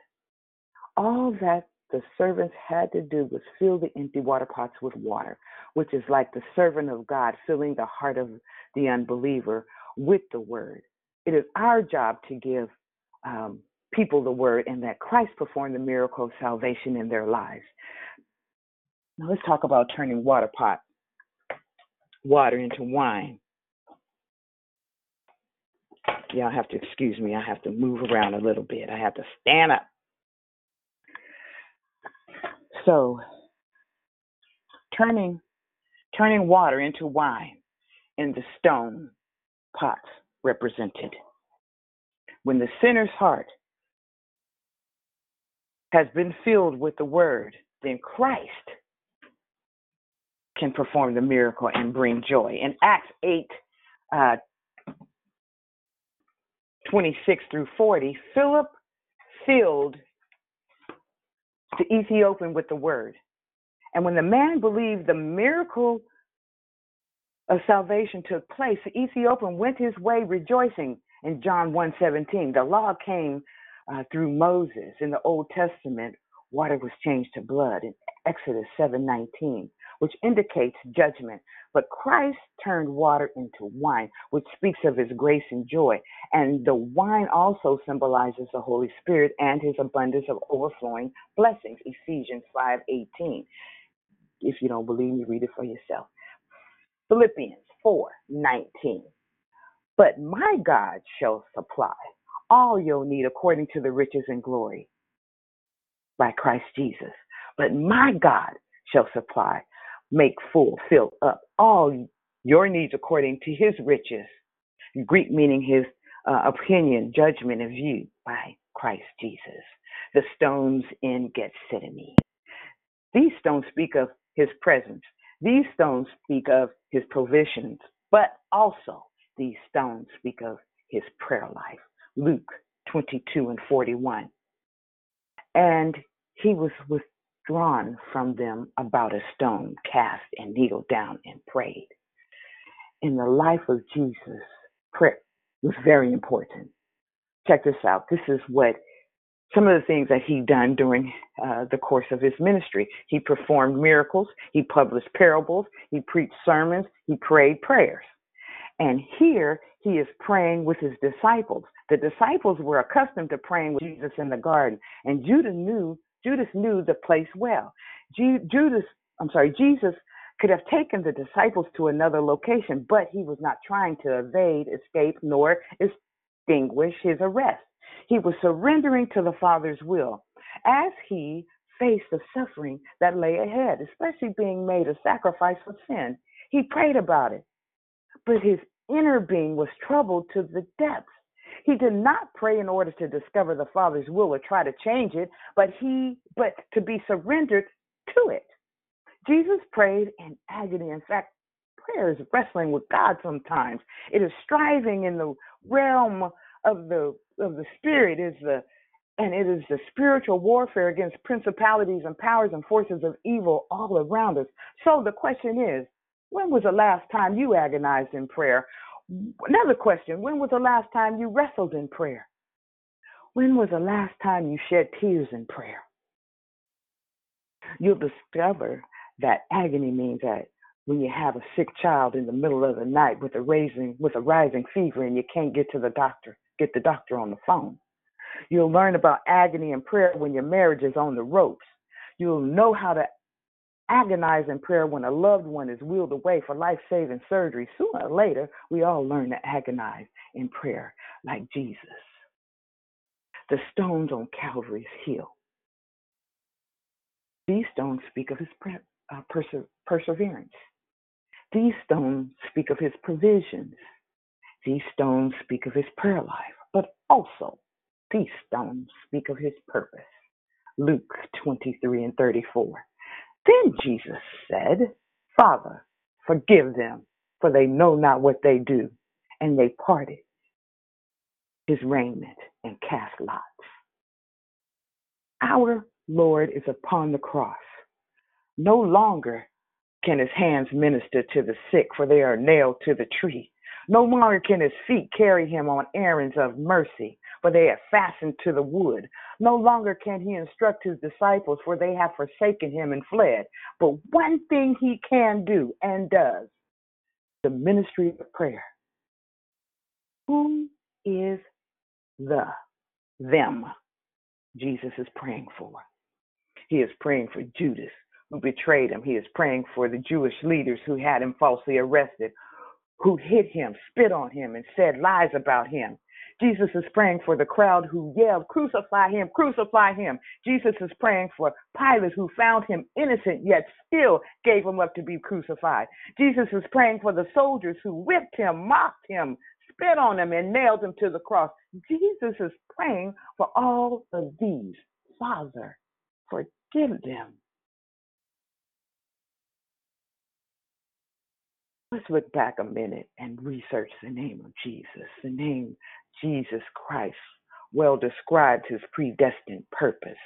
All that the servants had to do was fill the empty water pots with water, which is like the servant of God filling the heart of the unbeliever with the word. It is our job to give um, people the word and that Christ performed the miracle of salvation in their lives. Now let's talk about turning water pot water into wine. Y'all have to excuse me. I have to move around a little bit. I have to stand up. So, turning turning water into wine in the stone pots represented. When the sinner's heart has been filled with the word, then Christ can perform the miracle and bring joy. In Acts 8, uh, 26 through 40, Philip filled the Ethiopian with the word. And when the man believed the miracle of salvation took place, the Ethiopian went his way rejoicing in John 1:17. The law came uh, through Moses in the Old Testament. Water was changed to blood in Exodus 7:19 which indicates judgment. But Christ turned water into wine, which speaks of his grace and joy. And the wine also symbolizes the Holy Spirit and his abundance of overflowing blessings. Ephesians 5:18. If you don't believe me, read it for yourself. Philippians 4:19. But my God shall supply all your need according to the riches and glory by Christ Jesus. But my God shall supply make full, fill up all your needs according to his riches. Greek meaning his uh, opinion, judgment, and view by Christ Jesus. The stones in Gethsemane. These stones speak of his presence. These stones speak of his provisions, but also these stones speak of his prayer life. Luke 22 and 41. And he was withdrawn from them about a stone cast and kneeled down and prayed. In the life of Jesus, prayer was very important. Check this out. This is what some of the things that he done during uh, the course of his ministry. He performed miracles. He published parables. He preached sermons. He prayed prayers. And here he is praying with his disciples. The disciples were accustomed to praying with Jesus in the garden, and Judah knew Judas knew the place well. Judas, I'm sorry, Jesus could have taken the disciples to another location, but he was not trying to evade, escape, nor extinguish his arrest. He was surrendering to the Father's will as he faced the suffering that lay ahead, especially being made a sacrifice for sin. He prayed about it, but his inner being was troubled to the depths. He did not pray in order to discover the Father's will or try to change it, but he but to be surrendered to it. Jesus prayed in agony. In fact, prayer is wrestling with God sometimes. It is striving in the realm of the of the spirit is the and it is the spiritual warfare against principalities and powers and forces of evil all around us. So the question is, when was the last time you agonized in prayer? Another question When was the last time you wrestled in prayer? When was the last time you shed tears in prayer? You'll discover that agony means that when you have a sick child in the middle of the night with a raising with a rising fever and you can't get to the doctor, get the doctor on the phone. You'll learn about agony and prayer when your marriage is on the ropes. You'll know how to agonize in prayer when a loved one is wheeled away for life saving surgery. Sooner or later, we all learn to agonize in prayer like Jesus. The stones on Calvary's hill. These stones speak of his uh, perse- perseverance. These stones speak of his provisions. These stones speak of his prayer life, but also these stones speak of his purpose. Luke 23 and 34. Then Jesus said, Father, forgive them, for they know not what they do. And they parted his raiment and cast lots. Our Lord is upon the cross. No longer can his hands minister to the sick, for they are nailed to the tree. No longer can his feet carry him on errands of mercy, for they have fastened to the wood. No longer can he instruct his disciples, for they have forsaken him and fled. But one thing he can do and does the ministry of prayer. Who is the them Jesus is praying for? He is praying for Judas, who betrayed him. He is praying for the Jewish leaders who had him falsely arrested, who hit him, spit on him, and said lies about him. Jesus is praying for the crowd who yelled, Crucify him, crucify him. Jesus is praying for Pilate who found him innocent yet still gave him up to be crucified. Jesus is praying for the soldiers who whipped him, mocked him, spit on him, and nailed him to the cross. Jesus is praying for all of these. Father, forgive them. Let's look back a minute and research the name of Jesus. The name Jesus Christ well describes his predestined purpose.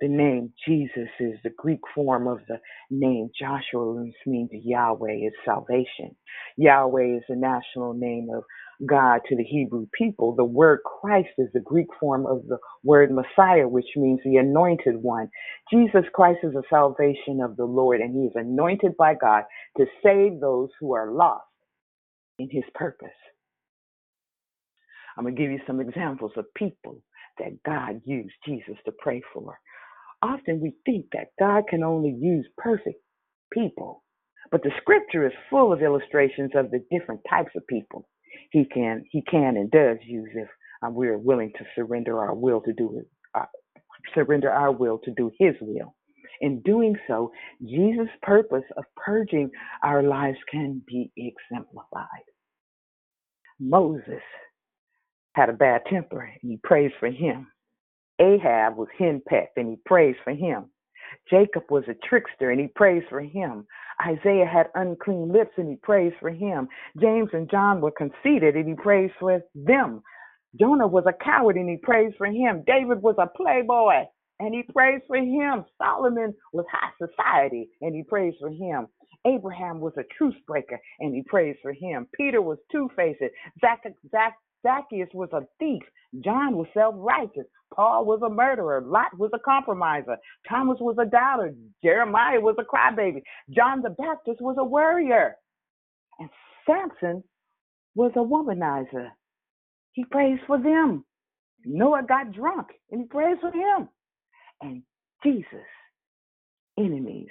The name Jesus is the Greek form of the name Joshua, which means Yahweh is salvation. Yahweh is the national name of God to the Hebrew people. The word Christ is the Greek form of the word Messiah, which means the anointed one. Jesus Christ is the salvation of the Lord, and he is anointed by God to save those who are lost in his purpose. I'm going to give you some examples of people that God used Jesus to pray for. Often we think that God can only use perfect people, but the scripture is full of illustrations of the different types of people he can he can and does use if um, we are willing to surrender our will to do it, uh, surrender our will to do His will. In doing so, Jesus' purpose of purging our lives can be exemplified. Moses had a bad temper, and he prays for him. Ahab was henpecked, and he prays for him. Jacob was a trickster and he prays for him. Isaiah had unclean lips and he prays for him. James and John were conceited and he prays for them. Jonah was a coward and he prays for him. David was a playboy and he prays for him. Solomon was high society and he prays for him. Abraham was a truce breaker and he prays for him. Peter was two faced. Zac- Zac- Zacchaeus was a thief. John was self righteous. Paul was a murderer. Lot was a compromiser. Thomas was a doubter. Jeremiah was a crybaby. John the Baptist was a worrier. And Samson was a womanizer. He prays for them. Noah got drunk and he prays for him. And Jesus' enemies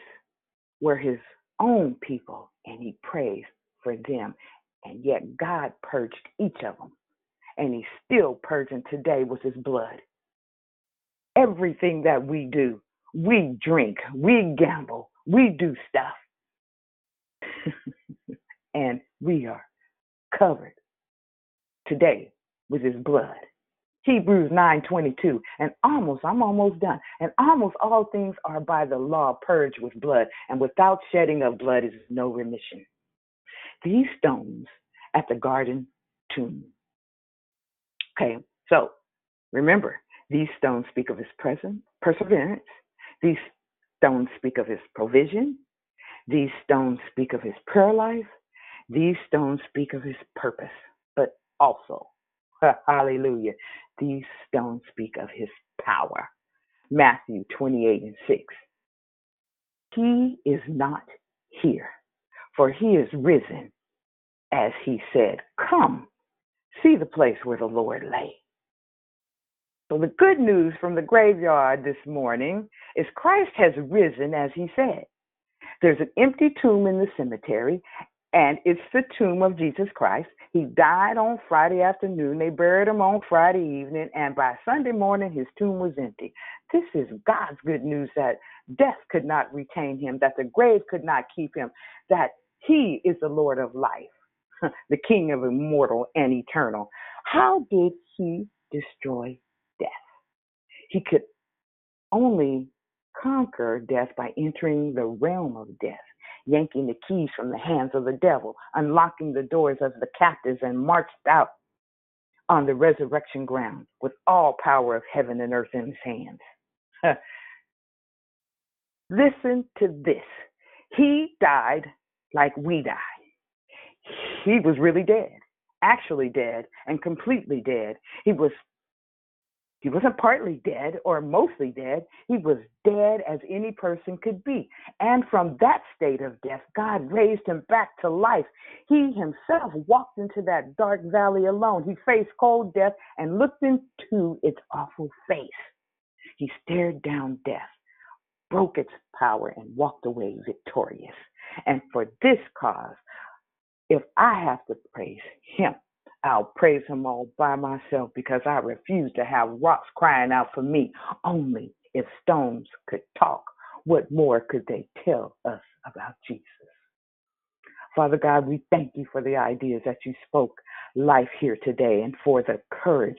were his own people and he prays for them. And yet God purged each of them. And he's still purging today with his blood everything that we do. We drink, we gamble, we do stuff. and we are covered today with his blood. Hebrews 9:22 and almost I'm almost done. And almost all things are by the law purged with blood and without shedding of blood is no remission. These stones at the garden tomb. Okay, so remember these stones speak of his presence, perseverance. These stones speak of his provision. These stones speak of his prayer life. These stones speak of his purpose. But also, hallelujah, these stones speak of his power. Matthew 28 and 6. He is not here, for he is risen, as he said, Come, see the place where the Lord lay. So, the good news from the graveyard this morning is Christ has risen as he said. There's an empty tomb in the cemetery, and it's the tomb of Jesus Christ. He died on Friday afternoon. They buried him on Friday evening, and by Sunday morning, his tomb was empty. This is God's good news that death could not retain him, that the grave could not keep him, that he is the Lord of life, the King of immortal and eternal. How did he destroy death. He could only conquer death by entering the realm of death, yanking the keys from the hands of the devil, unlocking the doors of the captives, and marched out on the resurrection ground with all power of heaven and earth in his hands. Listen to this. He died like we died. He was really dead, actually dead, and completely dead. He was He wasn't partly dead or mostly dead. He was dead as any person could be. And from that state of death, God raised him back to life. He himself walked into that dark valley alone. He faced cold death and looked into its awful face. He stared down death, broke its power, and walked away victorious. And for this cause, if I have to praise him, I'll praise him all by myself because I refuse to have rocks crying out for me. Only if stones could talk, what more could they tell us about Jesus? Father God, we thank you for the ideas that you spoke life here today and for the courage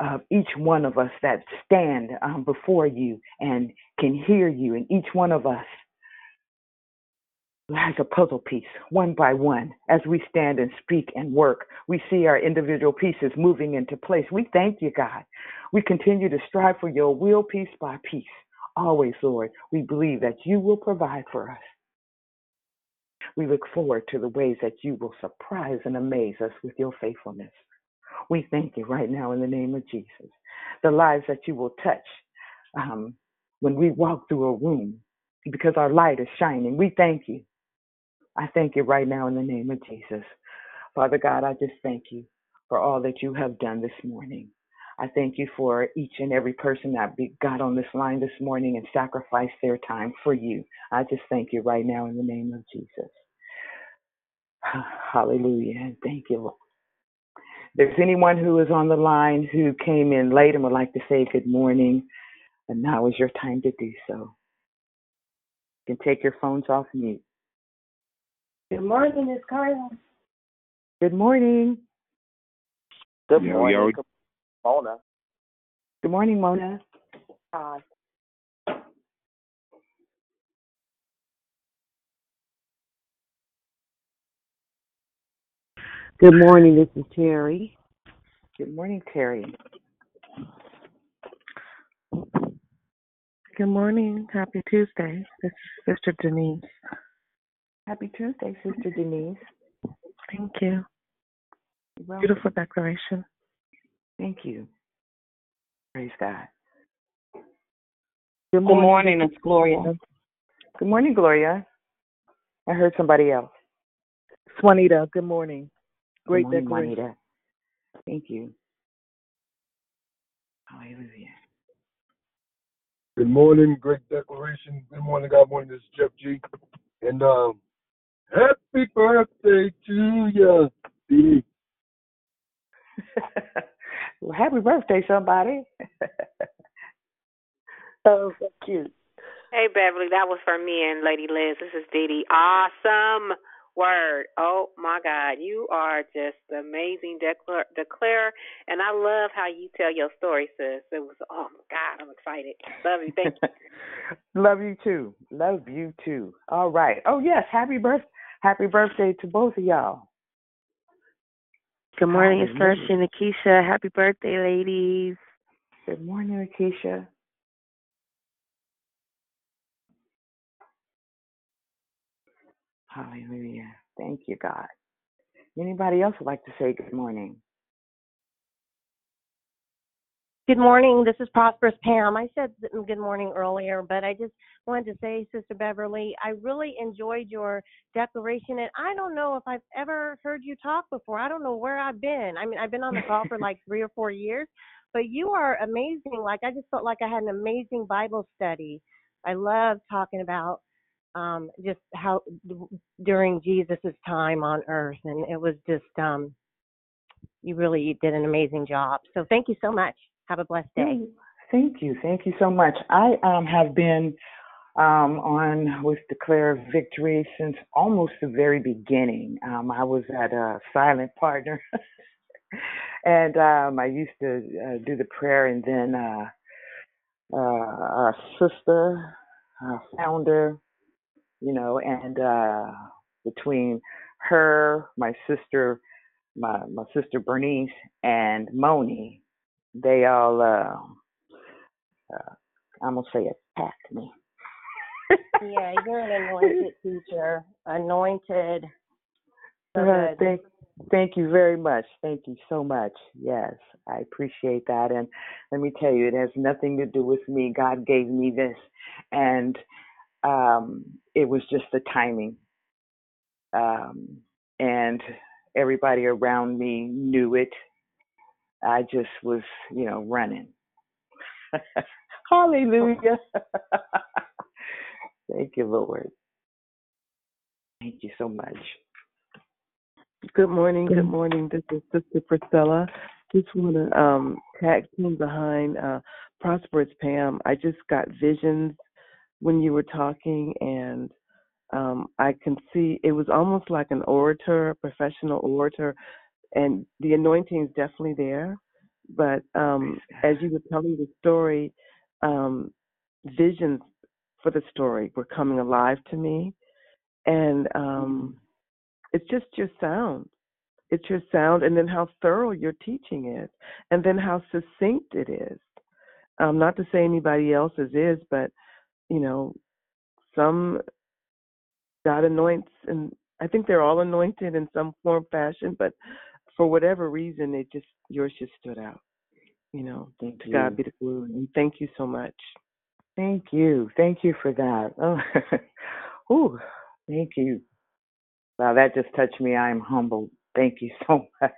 of each one of us that stand um, before you and can hear you, and each one of us as a puzzle piece, one by one, as we stand and speak and work. We see our individual pieces moving into place. We thank you, God. We continue to strive for your will piece by piece. Always, Lord, we believe that you will provide for us. We look forward to the ways that you will surprise and amaze us with your faithfulness. We thank you right now in the name of Jesus. The lives that you will touch um, when we walk through a room because our light is shining. We thank you. I thank you right now in the name of Jesus. Father God, I just thank you for all that you have done this morning. I thank you for each and every person that got on this line this morning and sacrificed their time for you. I just thank you right now in the name of Jesus. Hallelujah. And thank you, there's anyone who is on the line who came in late and would like to say good morning, and now is your time to do so. You can take your phones off mute. Good morning, Miss Carla. Good morning. Good Yeah, we morning, already- Mona. Good morning, Mona. Hi. Good morning. This is Terry. Good morning, Terry. Good morning. Happy Tuesday. This is Sister Denise. Happy Tuesday, Sister Denise. Thank you. You're. Beautiful declaration. Thank you. Praise God. Good morning. It's Gloria. Good morning, Gloria. I heard somebody else. Swanita. Good morning. Great Good morning, declaration. Juanita. Thank you. Hallelujah. Good morning, great declaration. Good morning, God morning. This is Jeff G. And um, happy birthday to you. Dee. well, happy birthday, somebody. Oh, so cute. Hey, Beverly, that was for me and Lady Liz. This is Dee Dee. Awesome word. Oh, my God. You are just amazing declare, declare, and I love how you tell your story, sis. It was, oh, my God, I'm excited. Love you. Thank you. Love you too. Love you too. All right. Oh yes, happy birth happy birthday to both of y'all. Good morning, it's Hallelujah. And Akeisha. Happy birthday, ladies. Good morning, Akeisha. Hallelujah. Thank you, God. Anybody else would like to say good morning? Good morning. This is Prosperous Pam. I said good morning earlier, but I just wanted to say, Sister Beverly, I really enjoyed your declaration. And I don't know if I've ever heard you talk before. I don't know where I've been. I mean, I've been on the call for like three or four years, but you are amazing. Like, I just felt like I had an amazing Bible study. I love talking about um just how during Jesus's time on earth and it was just um you really did an amazing job. So thank you so much. Have a blessed day. Thank you. Thank you so much. I um, have been um, on with Declare Victory since almost the very beginning. Um, I was at a silent partner, and um, I used to uh, do the prayer, and then uh, uh, our sister, our founder, you know, and uh, between her, my sister, my my sister Bernice, and Moni, they all, uh, uh, I'm gonna say attacked me. Yeah, you're an anointed teacher. Anointed. So Uh, thank, thank you very much. Thank you so much. Yes, I appreciate that. And let me tell you, it has nothing to do with me. God gave me this. And um, it was just the timing. Um, and everybody around me knew it. I just was, you know, running. Hallelujah. Thank you, Lord. Thank you so much. Good morning. Good morning. This is Sister Priscilla. Just want to um, tag team behind uh, Prosperous Pam. I just got visions when you were talking, and um, I can see it was almost like an orator, a professional orator, and the anointing is definitely there. But um, as you were telling the story, um, visions for the story were coming alive to me, and um, it's just your sound. It's your sound, and then how thorough your teaching is, and then how succinct it is. Um, not to say anybody else's is, but you know, some God anoints, and I think they're all anointed in some form, fashion. But for whatever reason, it just yours just stood out. You know, Thank to you. God be the glory, and thank you so much. Thank you. Thank you for that. Oh, Ooh, thank you. Wow, that just touched me. I am humbled. Thank you so much.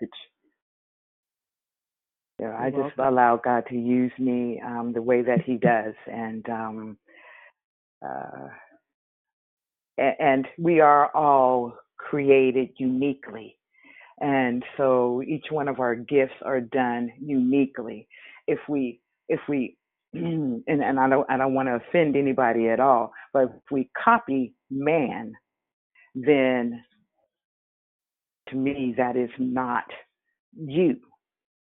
Yeah, I You're just welcome. allow God to use me um, the way that He does, and um, uh, and we are all created uniquely, and so each one of our gifts are done uniquely. If we if we and, and I don't I don't want to offend anybody at all, but if we copy man, then to me that is not you.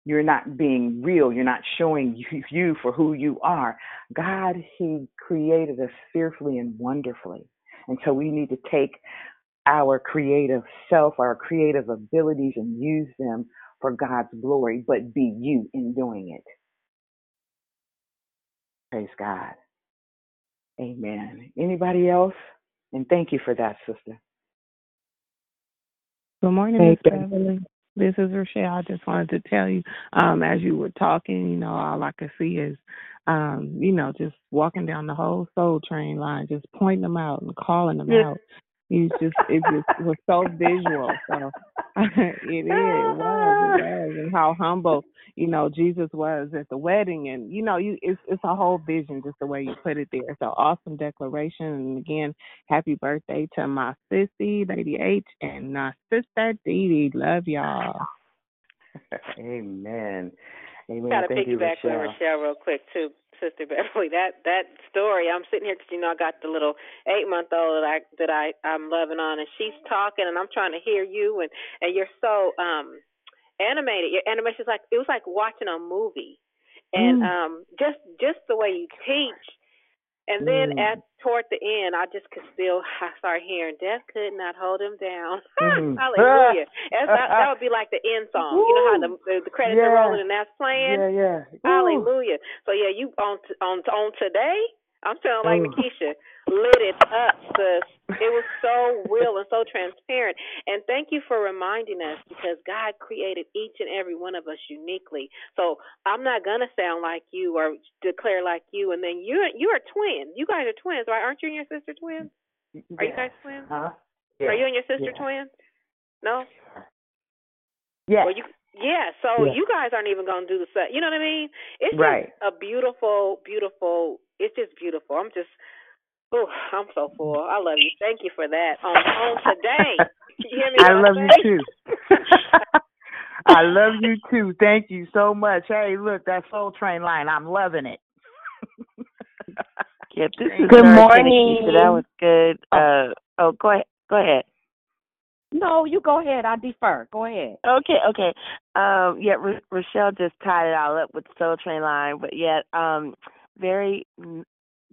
You're not being real. You're not showing you, you for who you are. God, He created us fearfully and wonderfully. And so we need to take our creative self, our creative abilities, and use them for God's glory, but be you in doing it. Praise God. Amen. Anybody else? And thank you for that, sister. Good morning, Thank Miss. Beverly. This is Rochelle. I just wanted to tell you, um, as you were talking, you know, all I could see is, um, you know, just walking down the whole soul train line, just pointing them out and calling them Yeah. out. You just, it just was so visual. So it is, it was, it was, and how humble, you know, Jesus was at the wedding, and you know, you, it's, it's a whole vision, just the way you put it there. So awesome declaration, and again, happy birthday to my sissy, Lady H, and my sister Dee Dee. Love y'all. Amen. Amen. Got to Thank you, piggyback with Rochelle. Rochelle real quick too, Sister Beverly. That that story. I'm sitting here because you know I got the little eight month old that I that I I'm loving on, and she's talking, and I'm trying to hear you, and and you're so um animated. Your animation's like it was like watching a movie, and Mm. um just just the way you teach. And then Mm. at toward the end, I just could still I start hearing death could not hold him down. Mm. Hallelujah! That's, that, that would be like the end song. You know how the the, the credits are rolling and that's playing. Yeah, yeah. Hallelujah. So yeah, you on t- on on today. I'm feeling like Oh. Nikisha lit it up, sis. It was so real and so transparent. And thank you for reminding us because God created each and every one of us uniquely. So I'm not gonna sound like you or declare like you. And then you you are twins. You guys are twins, right? Aren't you and your sister twins? Are you guys twins? Huh? Are you and your sister Yeah. twins? No. Yes. Well, you yeah. So Yeah. you guys aren't even gonna do the set. You know what I mean? It's Right. just a beautiful, beautiful. It's just beautiful. I'm just. Oh, I'm so full. I love you. Thank you for that. On on today. You hear me? I love you too. I love you too. Thank you so much. Hey, look, that Soul Train line, I'm loving it. Yep, this is. Good Nurse morning. Nikisha. That was good. Uh oh, go ahead. Go ahead. No, you go ahead. I defer. Go ahead. Okay, okay. Um, yeah, R- Rochelle just tied it all up with the Soul Train line, but yet, um, very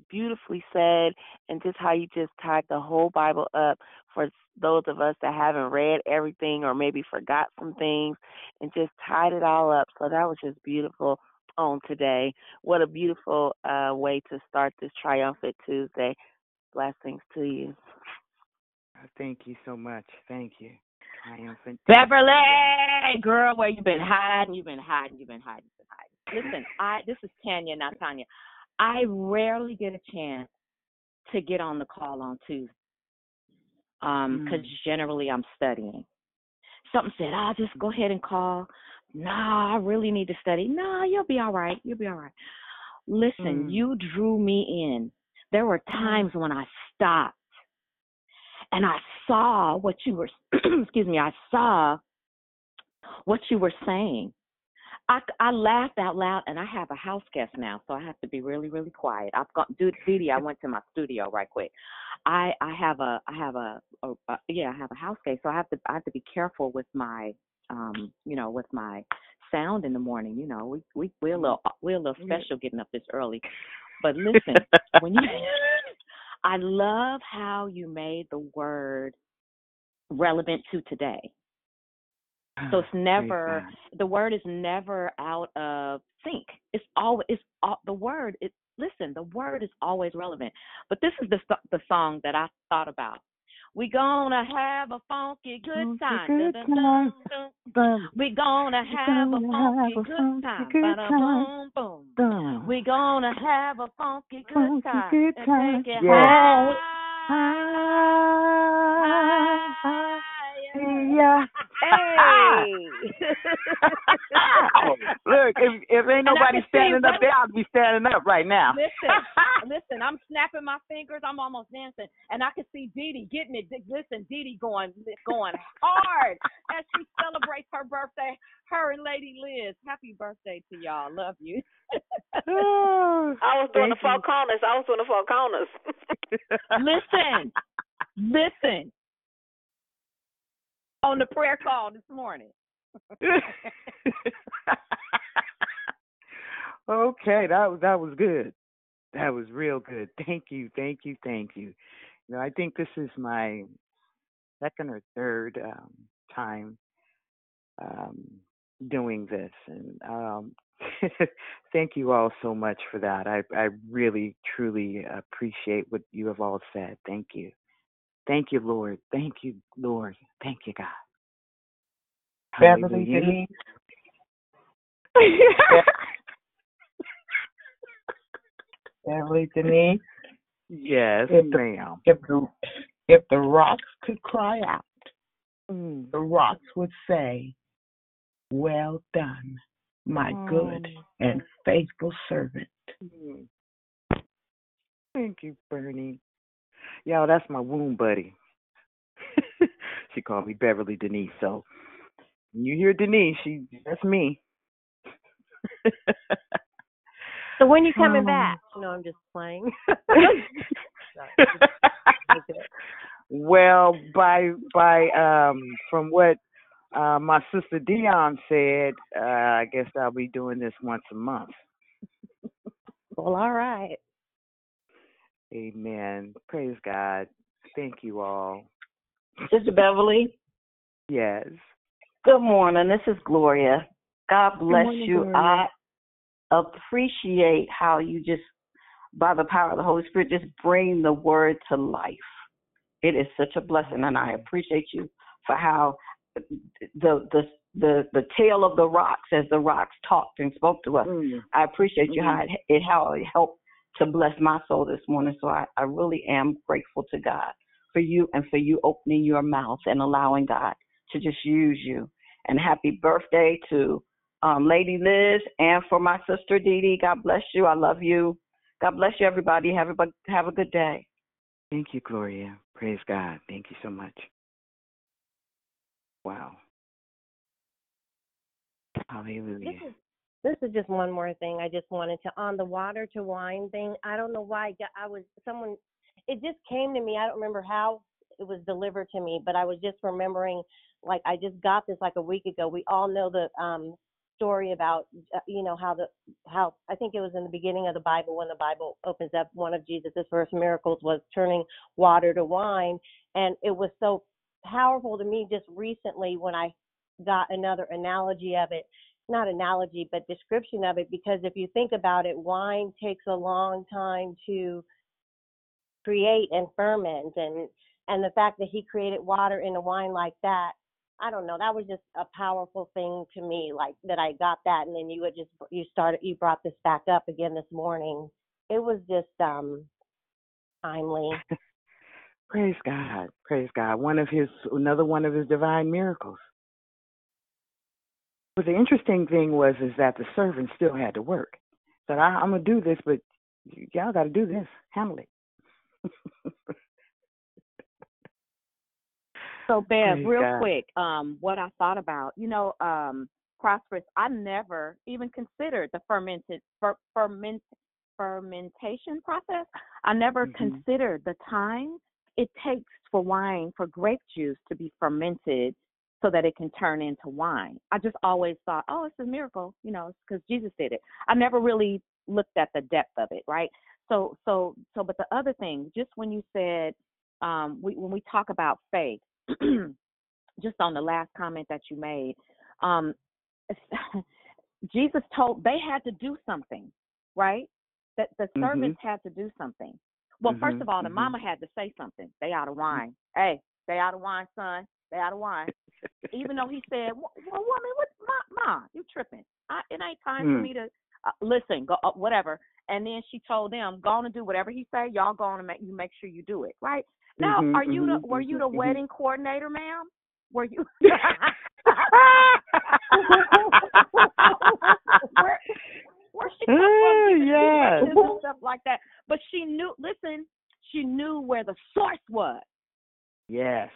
beautifully said, and just how you just tied the whole Bible up for those of us that haven't read everything or maybe forgot some things, and just tied it all up. So that was just beautiful on today. What a beautiful uh way to start this triumphant Tuesday. Blessings to you. Thank you so much. Thank you. Triumphant. Beverly, girl, where you been hiding? You've been hiding. You've been hiding. You've been hiding. Listen, I this is Tanya, not Tanya. I rarely get a chance to get on the call on Tuesday, um, because generally I'm studying. Something said, "I'll just go ahead and call." Nah, I really need to study. Nah, you'll be all right. You'll be all right. Listen, Mm. you drew me in. There were times when I stopped and I saw what you were excuse me, I saw what you were saying. I, I laughed out loud, and I have a house guest now, so I have to be really, really quiet. I've got Dee Dee. I went to my studio right quick. I I have a I have a, a, a yeah I have a house guest, so I have to I have to be careful with my um you know with my sound in the morning. You know we we we're a mm. little uh, we're a little mm. special getting up this early, but listen when you I love how you made the word relevant to today. So it's never the word is never out of sync. It's always it's all, the word. It listen, the word is always relevant. But this is the the song that I thought about. We gonna have a funky good time. good. We gonna have a funky good time. Boom. We gonna have a funky good time. good and time. take it high. Yeah. Hey. Look, if if ain't nobody standing up there, I'll be standing up right now. Listen, listen, I'm snapping my fingers. I'm almost dancing, and I can see Dee Dee getting it. Listen, Dee Dee going going hard as she celebrates her birthday. Her and Lady Liz. Happy birthday to y'all. Love you. I was doing the four corners. I was doing the four corners. listen, listen. On the prayer call this morning. okay, that was that was good. That was real good. Thank you, thank you, thank you. You know, I think this is my second or third um, time um, doing this, and um, thank you all so much for that. I I really truly appreciate what you have all said. Thank you, thank you, Lord. Thank you, Lord. Thank you, God. Beverly Hallelujah. Denise. Beverly Denise. Yes, If the- ma'am. If the if the rocks could cry out, Mm. the rocks would say, "Well done, my good Oh. and faithful servant." Mm. Thank you, Bernie. Yo, that's my womb buddy. she called me Beverly Denise. So when you hear Denise, she that's me. So when you coming Um, back? No, I'm just playing. well, by by um from what uh my sister Dion said, uh I guess I'll be doing this once a month. well, all right. Amen. Praise God. Thank you all. Sister Beverly, Yes. good morning. This is Gloria. God bless morning, you. Gloria. I appreciate how you just, by the power of the Holy Spirit, just bring the word to life. It is such a blessing, and I appreciate you for how the the the the tale of the rocks, as the rocks talked and spoke to us. Mm. I appreciate you how mm-hmm. it, it how it helped to bless my soul this morning. So I, I really am grateful to God for you and for you opening your mouth and allowing God to just use you. And happy birthday to um, Lady Liz and for my sister Dee Dee. God bless you. I love you. God bless you, everybody. Have a have a good day. Thank you, Gloria. Praise God. Thank you so much. Wow. Hallelujah. This is this is just one more thing. I just wanted to on the water to wine thing. I don't know why I, got, I was someone. It just came to me. I don't remember how it was delivered to me, but I was just remembering. Like I just got this like a week ago. We all know the um story about uh, you know how the how I think it was in the beginning of the Bible when the Bible opens up. One of Jesus's first miracles was turning water to wine, and it was so powerful to me just recently when I got another analogy of it not analogy but description of it because if you think about it wine takes a long time to create and ferment and and the fact that he created water in a wine like that I don't know. That was just a powerful thing to me, like that I got that, and then you had just you started you brought this back up again this morning. It was just um timely. Praise God. Praise God. One of his another one of his divine miracles. But the interesting thing was is that the servant still had to work. Said, I, I'm gonna do this, but y'all got to do this. Handle it. So Bev, Praise real God. quick, um, what I thought about, you know, um, prosperous. I never even considered the fermented fer, ferment fermentation process. I never Mhm. considered the time it takes for wine for grape juice to be fermented so that it can turn into wine. I just always thought, oh, it's a miracle, you know, because Jesus did it. I never really looked at the depth of it, right? So, so, so, but the other thing, just when you said, um, we, when we talk about faith, just on the last comment that you made, um, Jesus told they had to do something, right? That the Mhm. servants had to do something. Well, first Mhm, of all, the mhm. mama had to say something. They out of wine. Hey, they out of wine, son. They out of wine. Even though he said, "Well, woman, what, ma, ma, you tripping? I, it ain't time for Hmm. me to uh, listen. Go, uh, whatever." And then she told them, "Go on and do whatever he say. Y'all go on and make you make sure you do it, right?" Now, Mhm, are you the mhm, were you the mhm, mhm. wedding coordinator, ma'am? Were you? where, where she come from? yes. stuff like that. But she knew. Listen, she knew where the source was. Yes.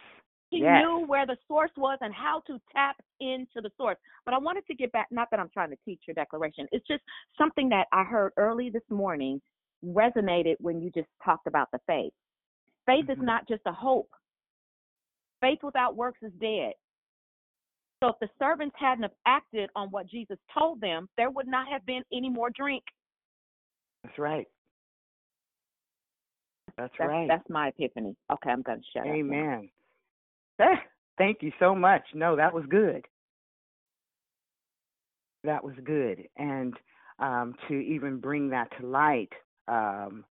She yes. knew where the source was and how to tap into the source. But I wanted to get back, not that I'm trying to teach your declaration, it's just something that I heard early this morning resonated when you just talked about the faith. Faith is Mhm. not just a hope, faith without works is dead. So if the servants hadn't have acted on what Jesus told them, there would not have been any more drink. That's right. That's, That's, right. that's my epiphany. Okay, I'm going to shut up. Amen. Eh, Thank you so much. No, that was good. That was good. And um, to even bring that to light um,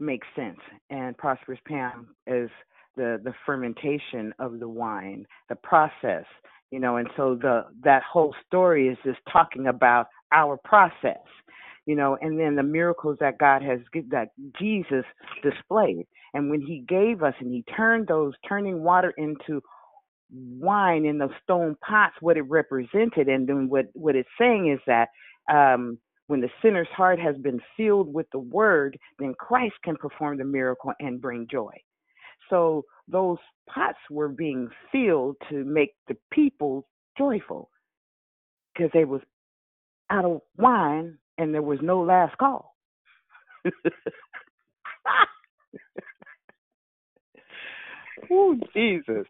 makes sense. And Prosperous Pam is the, the fermentation of the wine, the process, you know, and so the that whole story is just talking about our process, you know, and then the miracles that God has that Jesus displayed. And when he gave us and he turned those turning water into wine in those stone pots what it represented and then what what it's saying is that um when the sinner's heart has been filled with the word then christ can perform the miracle and bring joy. So those pots were being filled to make the people joyful because they was out of wine and there was no last call oh jesus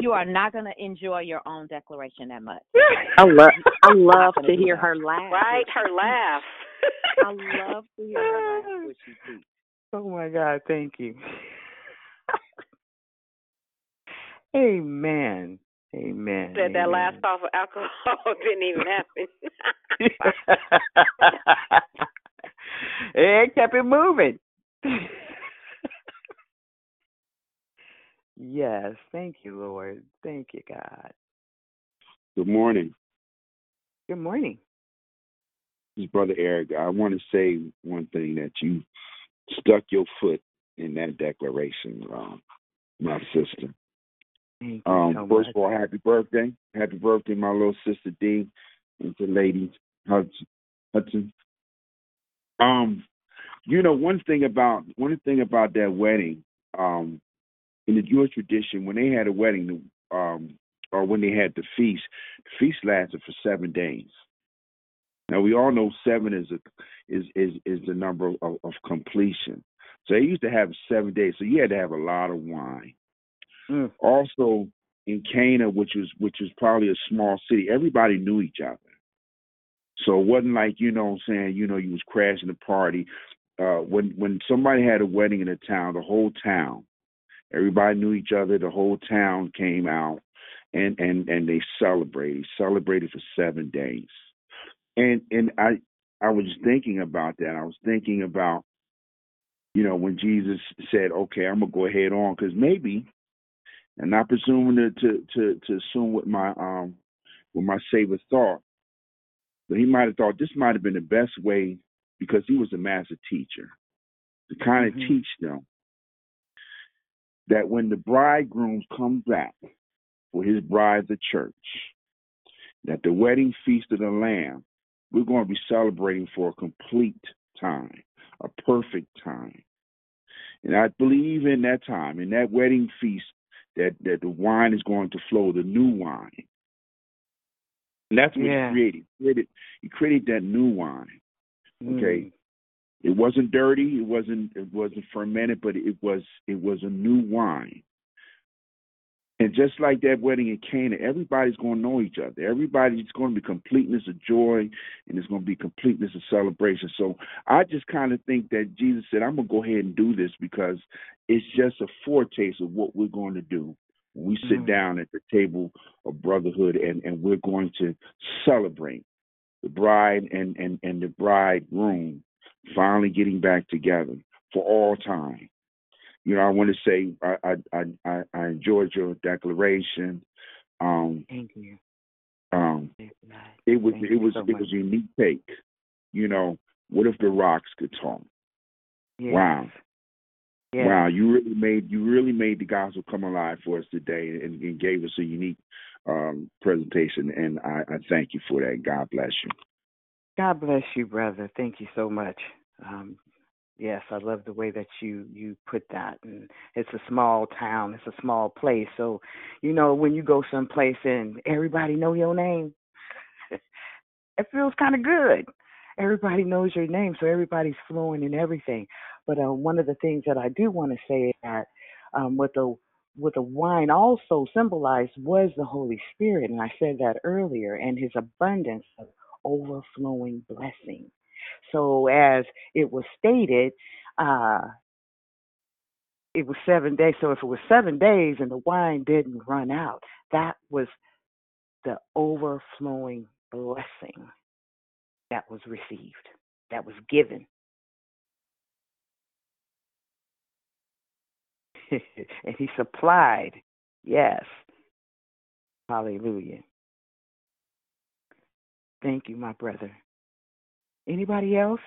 You are not going to enjoy your own declaration that much. I love I love Gonna to do hear that. her laugh. Right, her laugh. I love to hear her laugh when she speaks. Oh my God, thank you. Amen. Amen. Said that Amen. last off of alcohol didn't even happen. it kept it moving. Yes, thank you, Lord. Thank you, God. Good morning. Good morning. This is Brother Eric. I want to say one thing that you stuck your foot in that declaration, um, my sister. Thank you Um, so first of all, happy birthday. Happy birthday, my little sister D and to Lady Hudson. Hudson. Um, you know, one thing about one thing about that wedding, um, in the Jewish tradition, when they had a wedding, um, or when they had the feast, the feast lasted for seven days. Now we all know seven is a is is is the number of, of completion. So they used to have seven days. So you had to have a lot of wine. Mm. Also in Cana, which was which was probably a small city, everybody knew each other. So it wasn't like, you know what I'm saying, you know, you was crashing the party. Uh when when somebody had a wedding in a town, the whole town, everybody knew each other, the whole town came out and and and they celebrated, celebrated for seven days. And and I I was thinking about that. I was thinking about, you know, when Jesus said, "Okay, I'm gonna go ahead on," because maybe and not presuming to to to, to assume what my um what my savior thought, but he might have thought this might have been the best way because he was a master teacher to kind of Mhm. teach them that when the bridegroom comes back for his bride, the church, that the wedding feast of the Lamb, we're going to be celebrating for a complete time, a perfect time. And I believe in that time, in that wedding feast, that, that the wine is going to flow, the new wine. And that's what Yeah. he created. He created. He created that new wine. Okay. Mm. It wasn't dirty. It wasn't. It wasn't fermented, but it was. It was a new wine. And just like that wedding in Cana, everybody's going to know each other. Everybody's going to be completeness of joy, and it's going to be completeness of celebration. So I just kind of think that Jesus said, "I'm going to go ahead and do this because it's just a foretaste of what we're going to do we sit Mhm. down at the table of brotherhood, and and we're going to celebrate the bride and and and the bridegroom finally getting back together for all time. You know, I want to say I I I, I- enjoyed your declaration. Um, Thank you. um, it was Thank it was so it much. was a unique take. You know, what if the rocks could talk? Yes. Wow. Yes. Wow, you really made you really made the gospel come alive for us today and, and gave us a unique um, presentation, and I, I thank you for that. God bless you. God bless you, brother. Thank you so much. Um, yes, I love the way that you you put that. And it's a small town, it's a small place. So, you know, when you go someplace and everybody know your name, it feels kind of good. Everybody knows your name, so everybody's flowing in everything. But uh, one of the things that I do want to say is that um, what the with the wine also symbolized was the Holy Spirit, and I said that earlier, and His abundance of overflowing blessing. So as it was stated, uh, it was seven days. So if it was seven days and the wine didn't run out, that was the overflowing blessing that was received, that was given. and he supplied. Yes. Hallelujah. Thank you, my brother. Anybody else?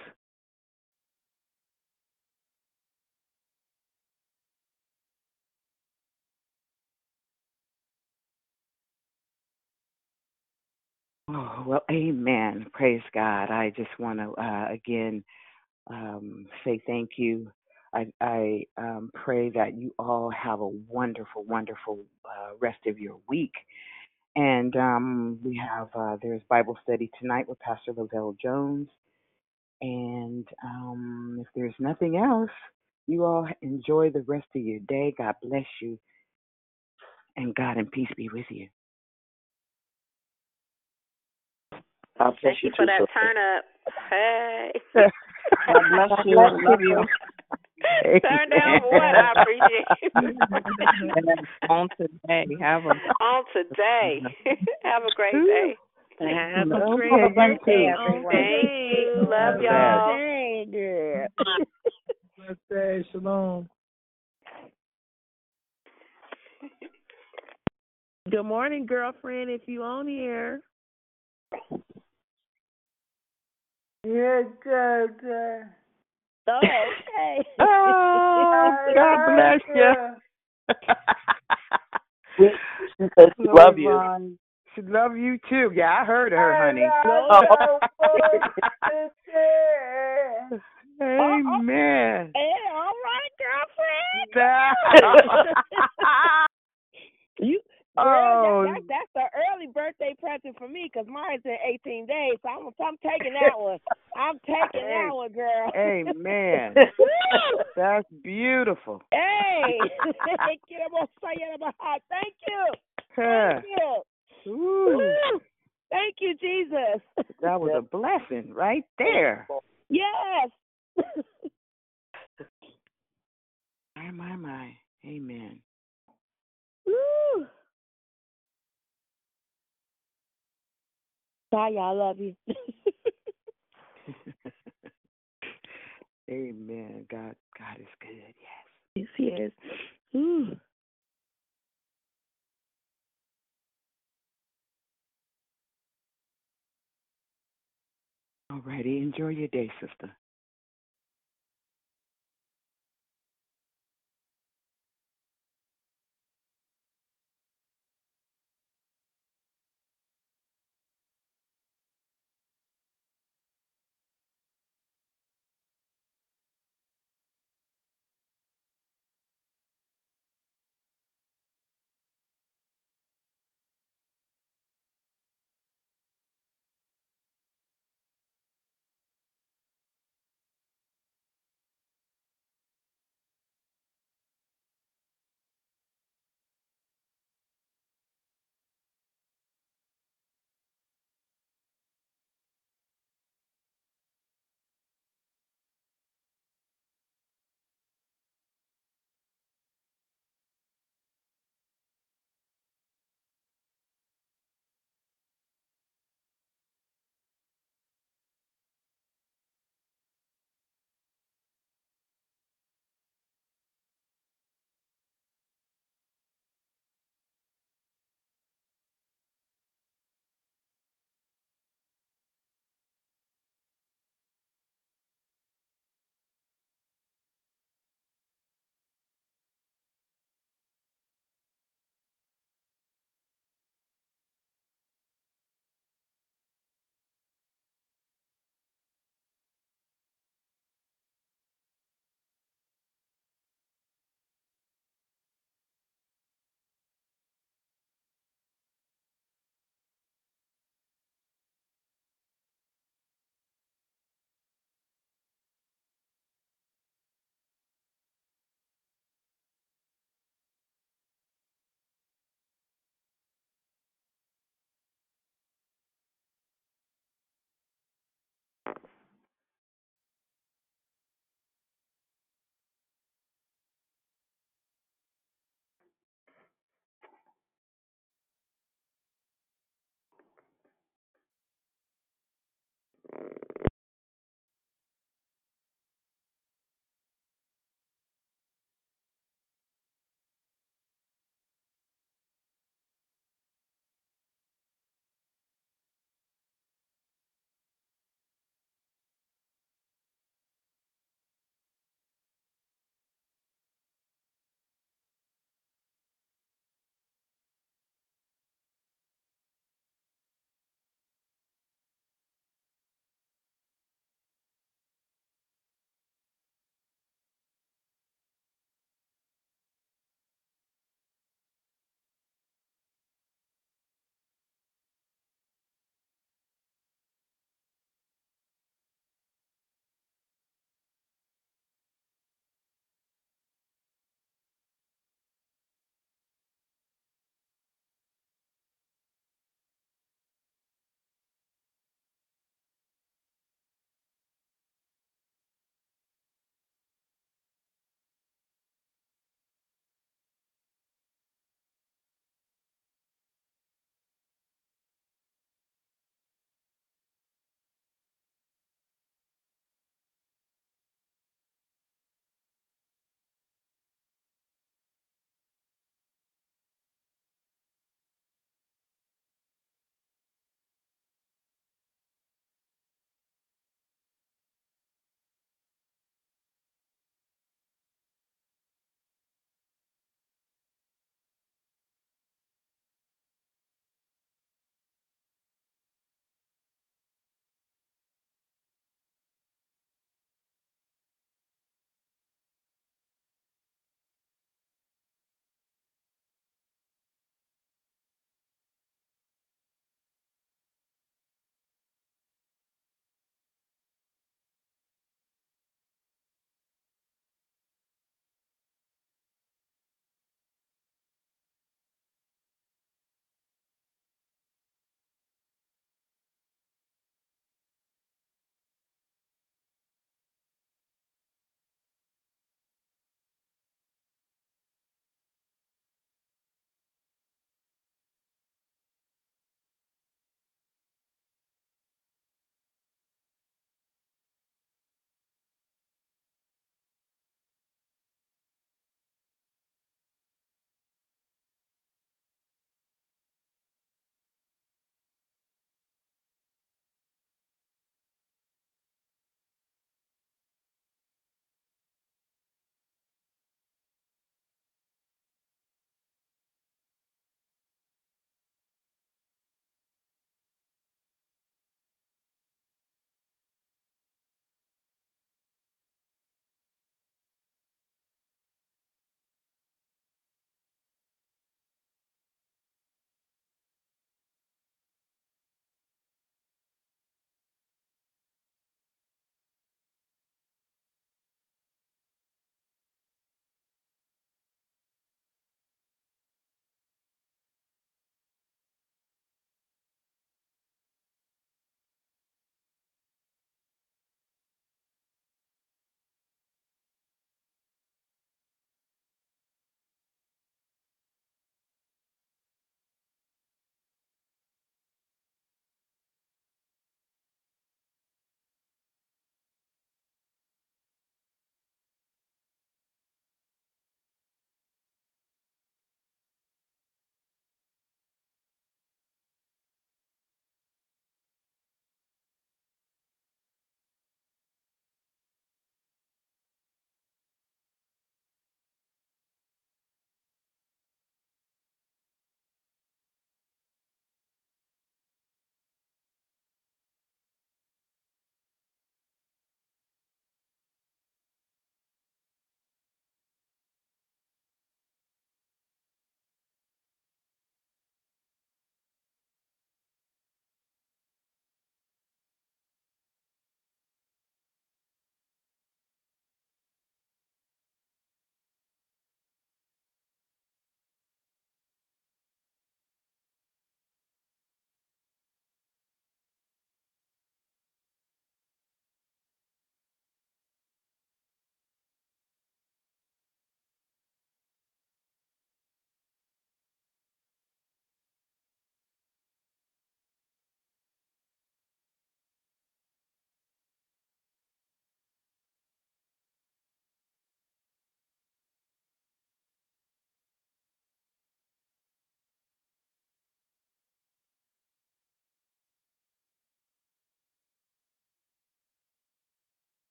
Oh, well, amen. Praise God. I just want to, uh, again, um, say thank you. I, I um, pray that you all have a wonderful, wonderful uh, rest of your week. And um, we have, uh, there's Bible study tonight with Pastor Lavelle Jones. And um, if there's nothing else, you all enjoy the rest of your day. God bless you. And God and peace be with you. God bless Thank you for too, that sister. turn up. Hey. God bless you. Love you. Turn down for what? I appreciate it. on today. Have a On today. Have a great day. Have Okay, a great you birthday, everyone. Thank you. Love y'all. Hey, girl. Birthday, shalom. Good morning, girlfriend. If you on here, Yeah, good. Oh, okay. Oh, God bless you. She said she love you. Yvonne. She love you too. Yeah, I heard her, honey. Oh. Amen. Hey, all right, girlfriend. you, girl, Oh. that, that, that's the early birthday present for me 'cause mine's in 18 days. So I'm, I'm taking that one. I'm taking that one, girl. Amen. That's beautiful. hey, thank you. I'm gonna say it about how- Thank you. Huh. Thank you. Ooh, Thank you, Jesus. that was a blessing right there. Yes. My, my, my. Amen. Woo. God, y'all love you. Amen. God, God is good. Yes. Yes, He is. Ooh. All righty. Enjoy your day, sister.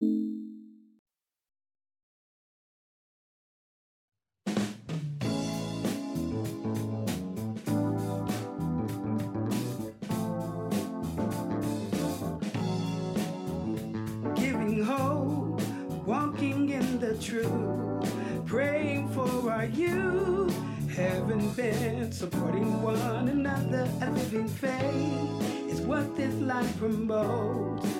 Giving hope, walking in the truth, praying for our youth, having bent, supporting one another. A living faith is what this life promotes.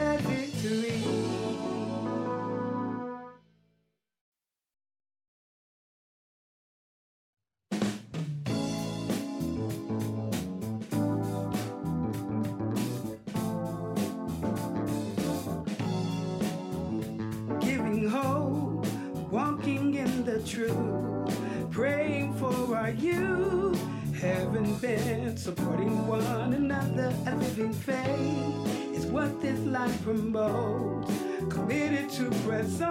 truth, praying for our youth. Haven't been supporting one another. A living faith is what this life promotes. Committed to press on.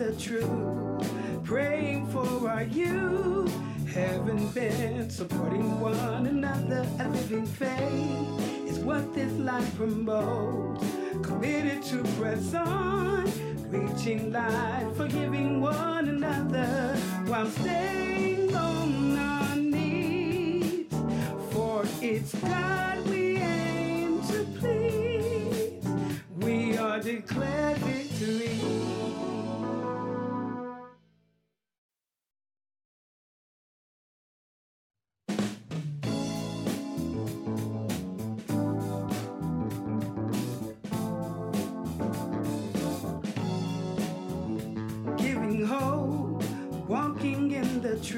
the truth, praying for our youth. Haven't been supporting one another. A living faith is what this life promotes. Committed to press on, reaching light, forgiving one another while staying on our knees. For it's God we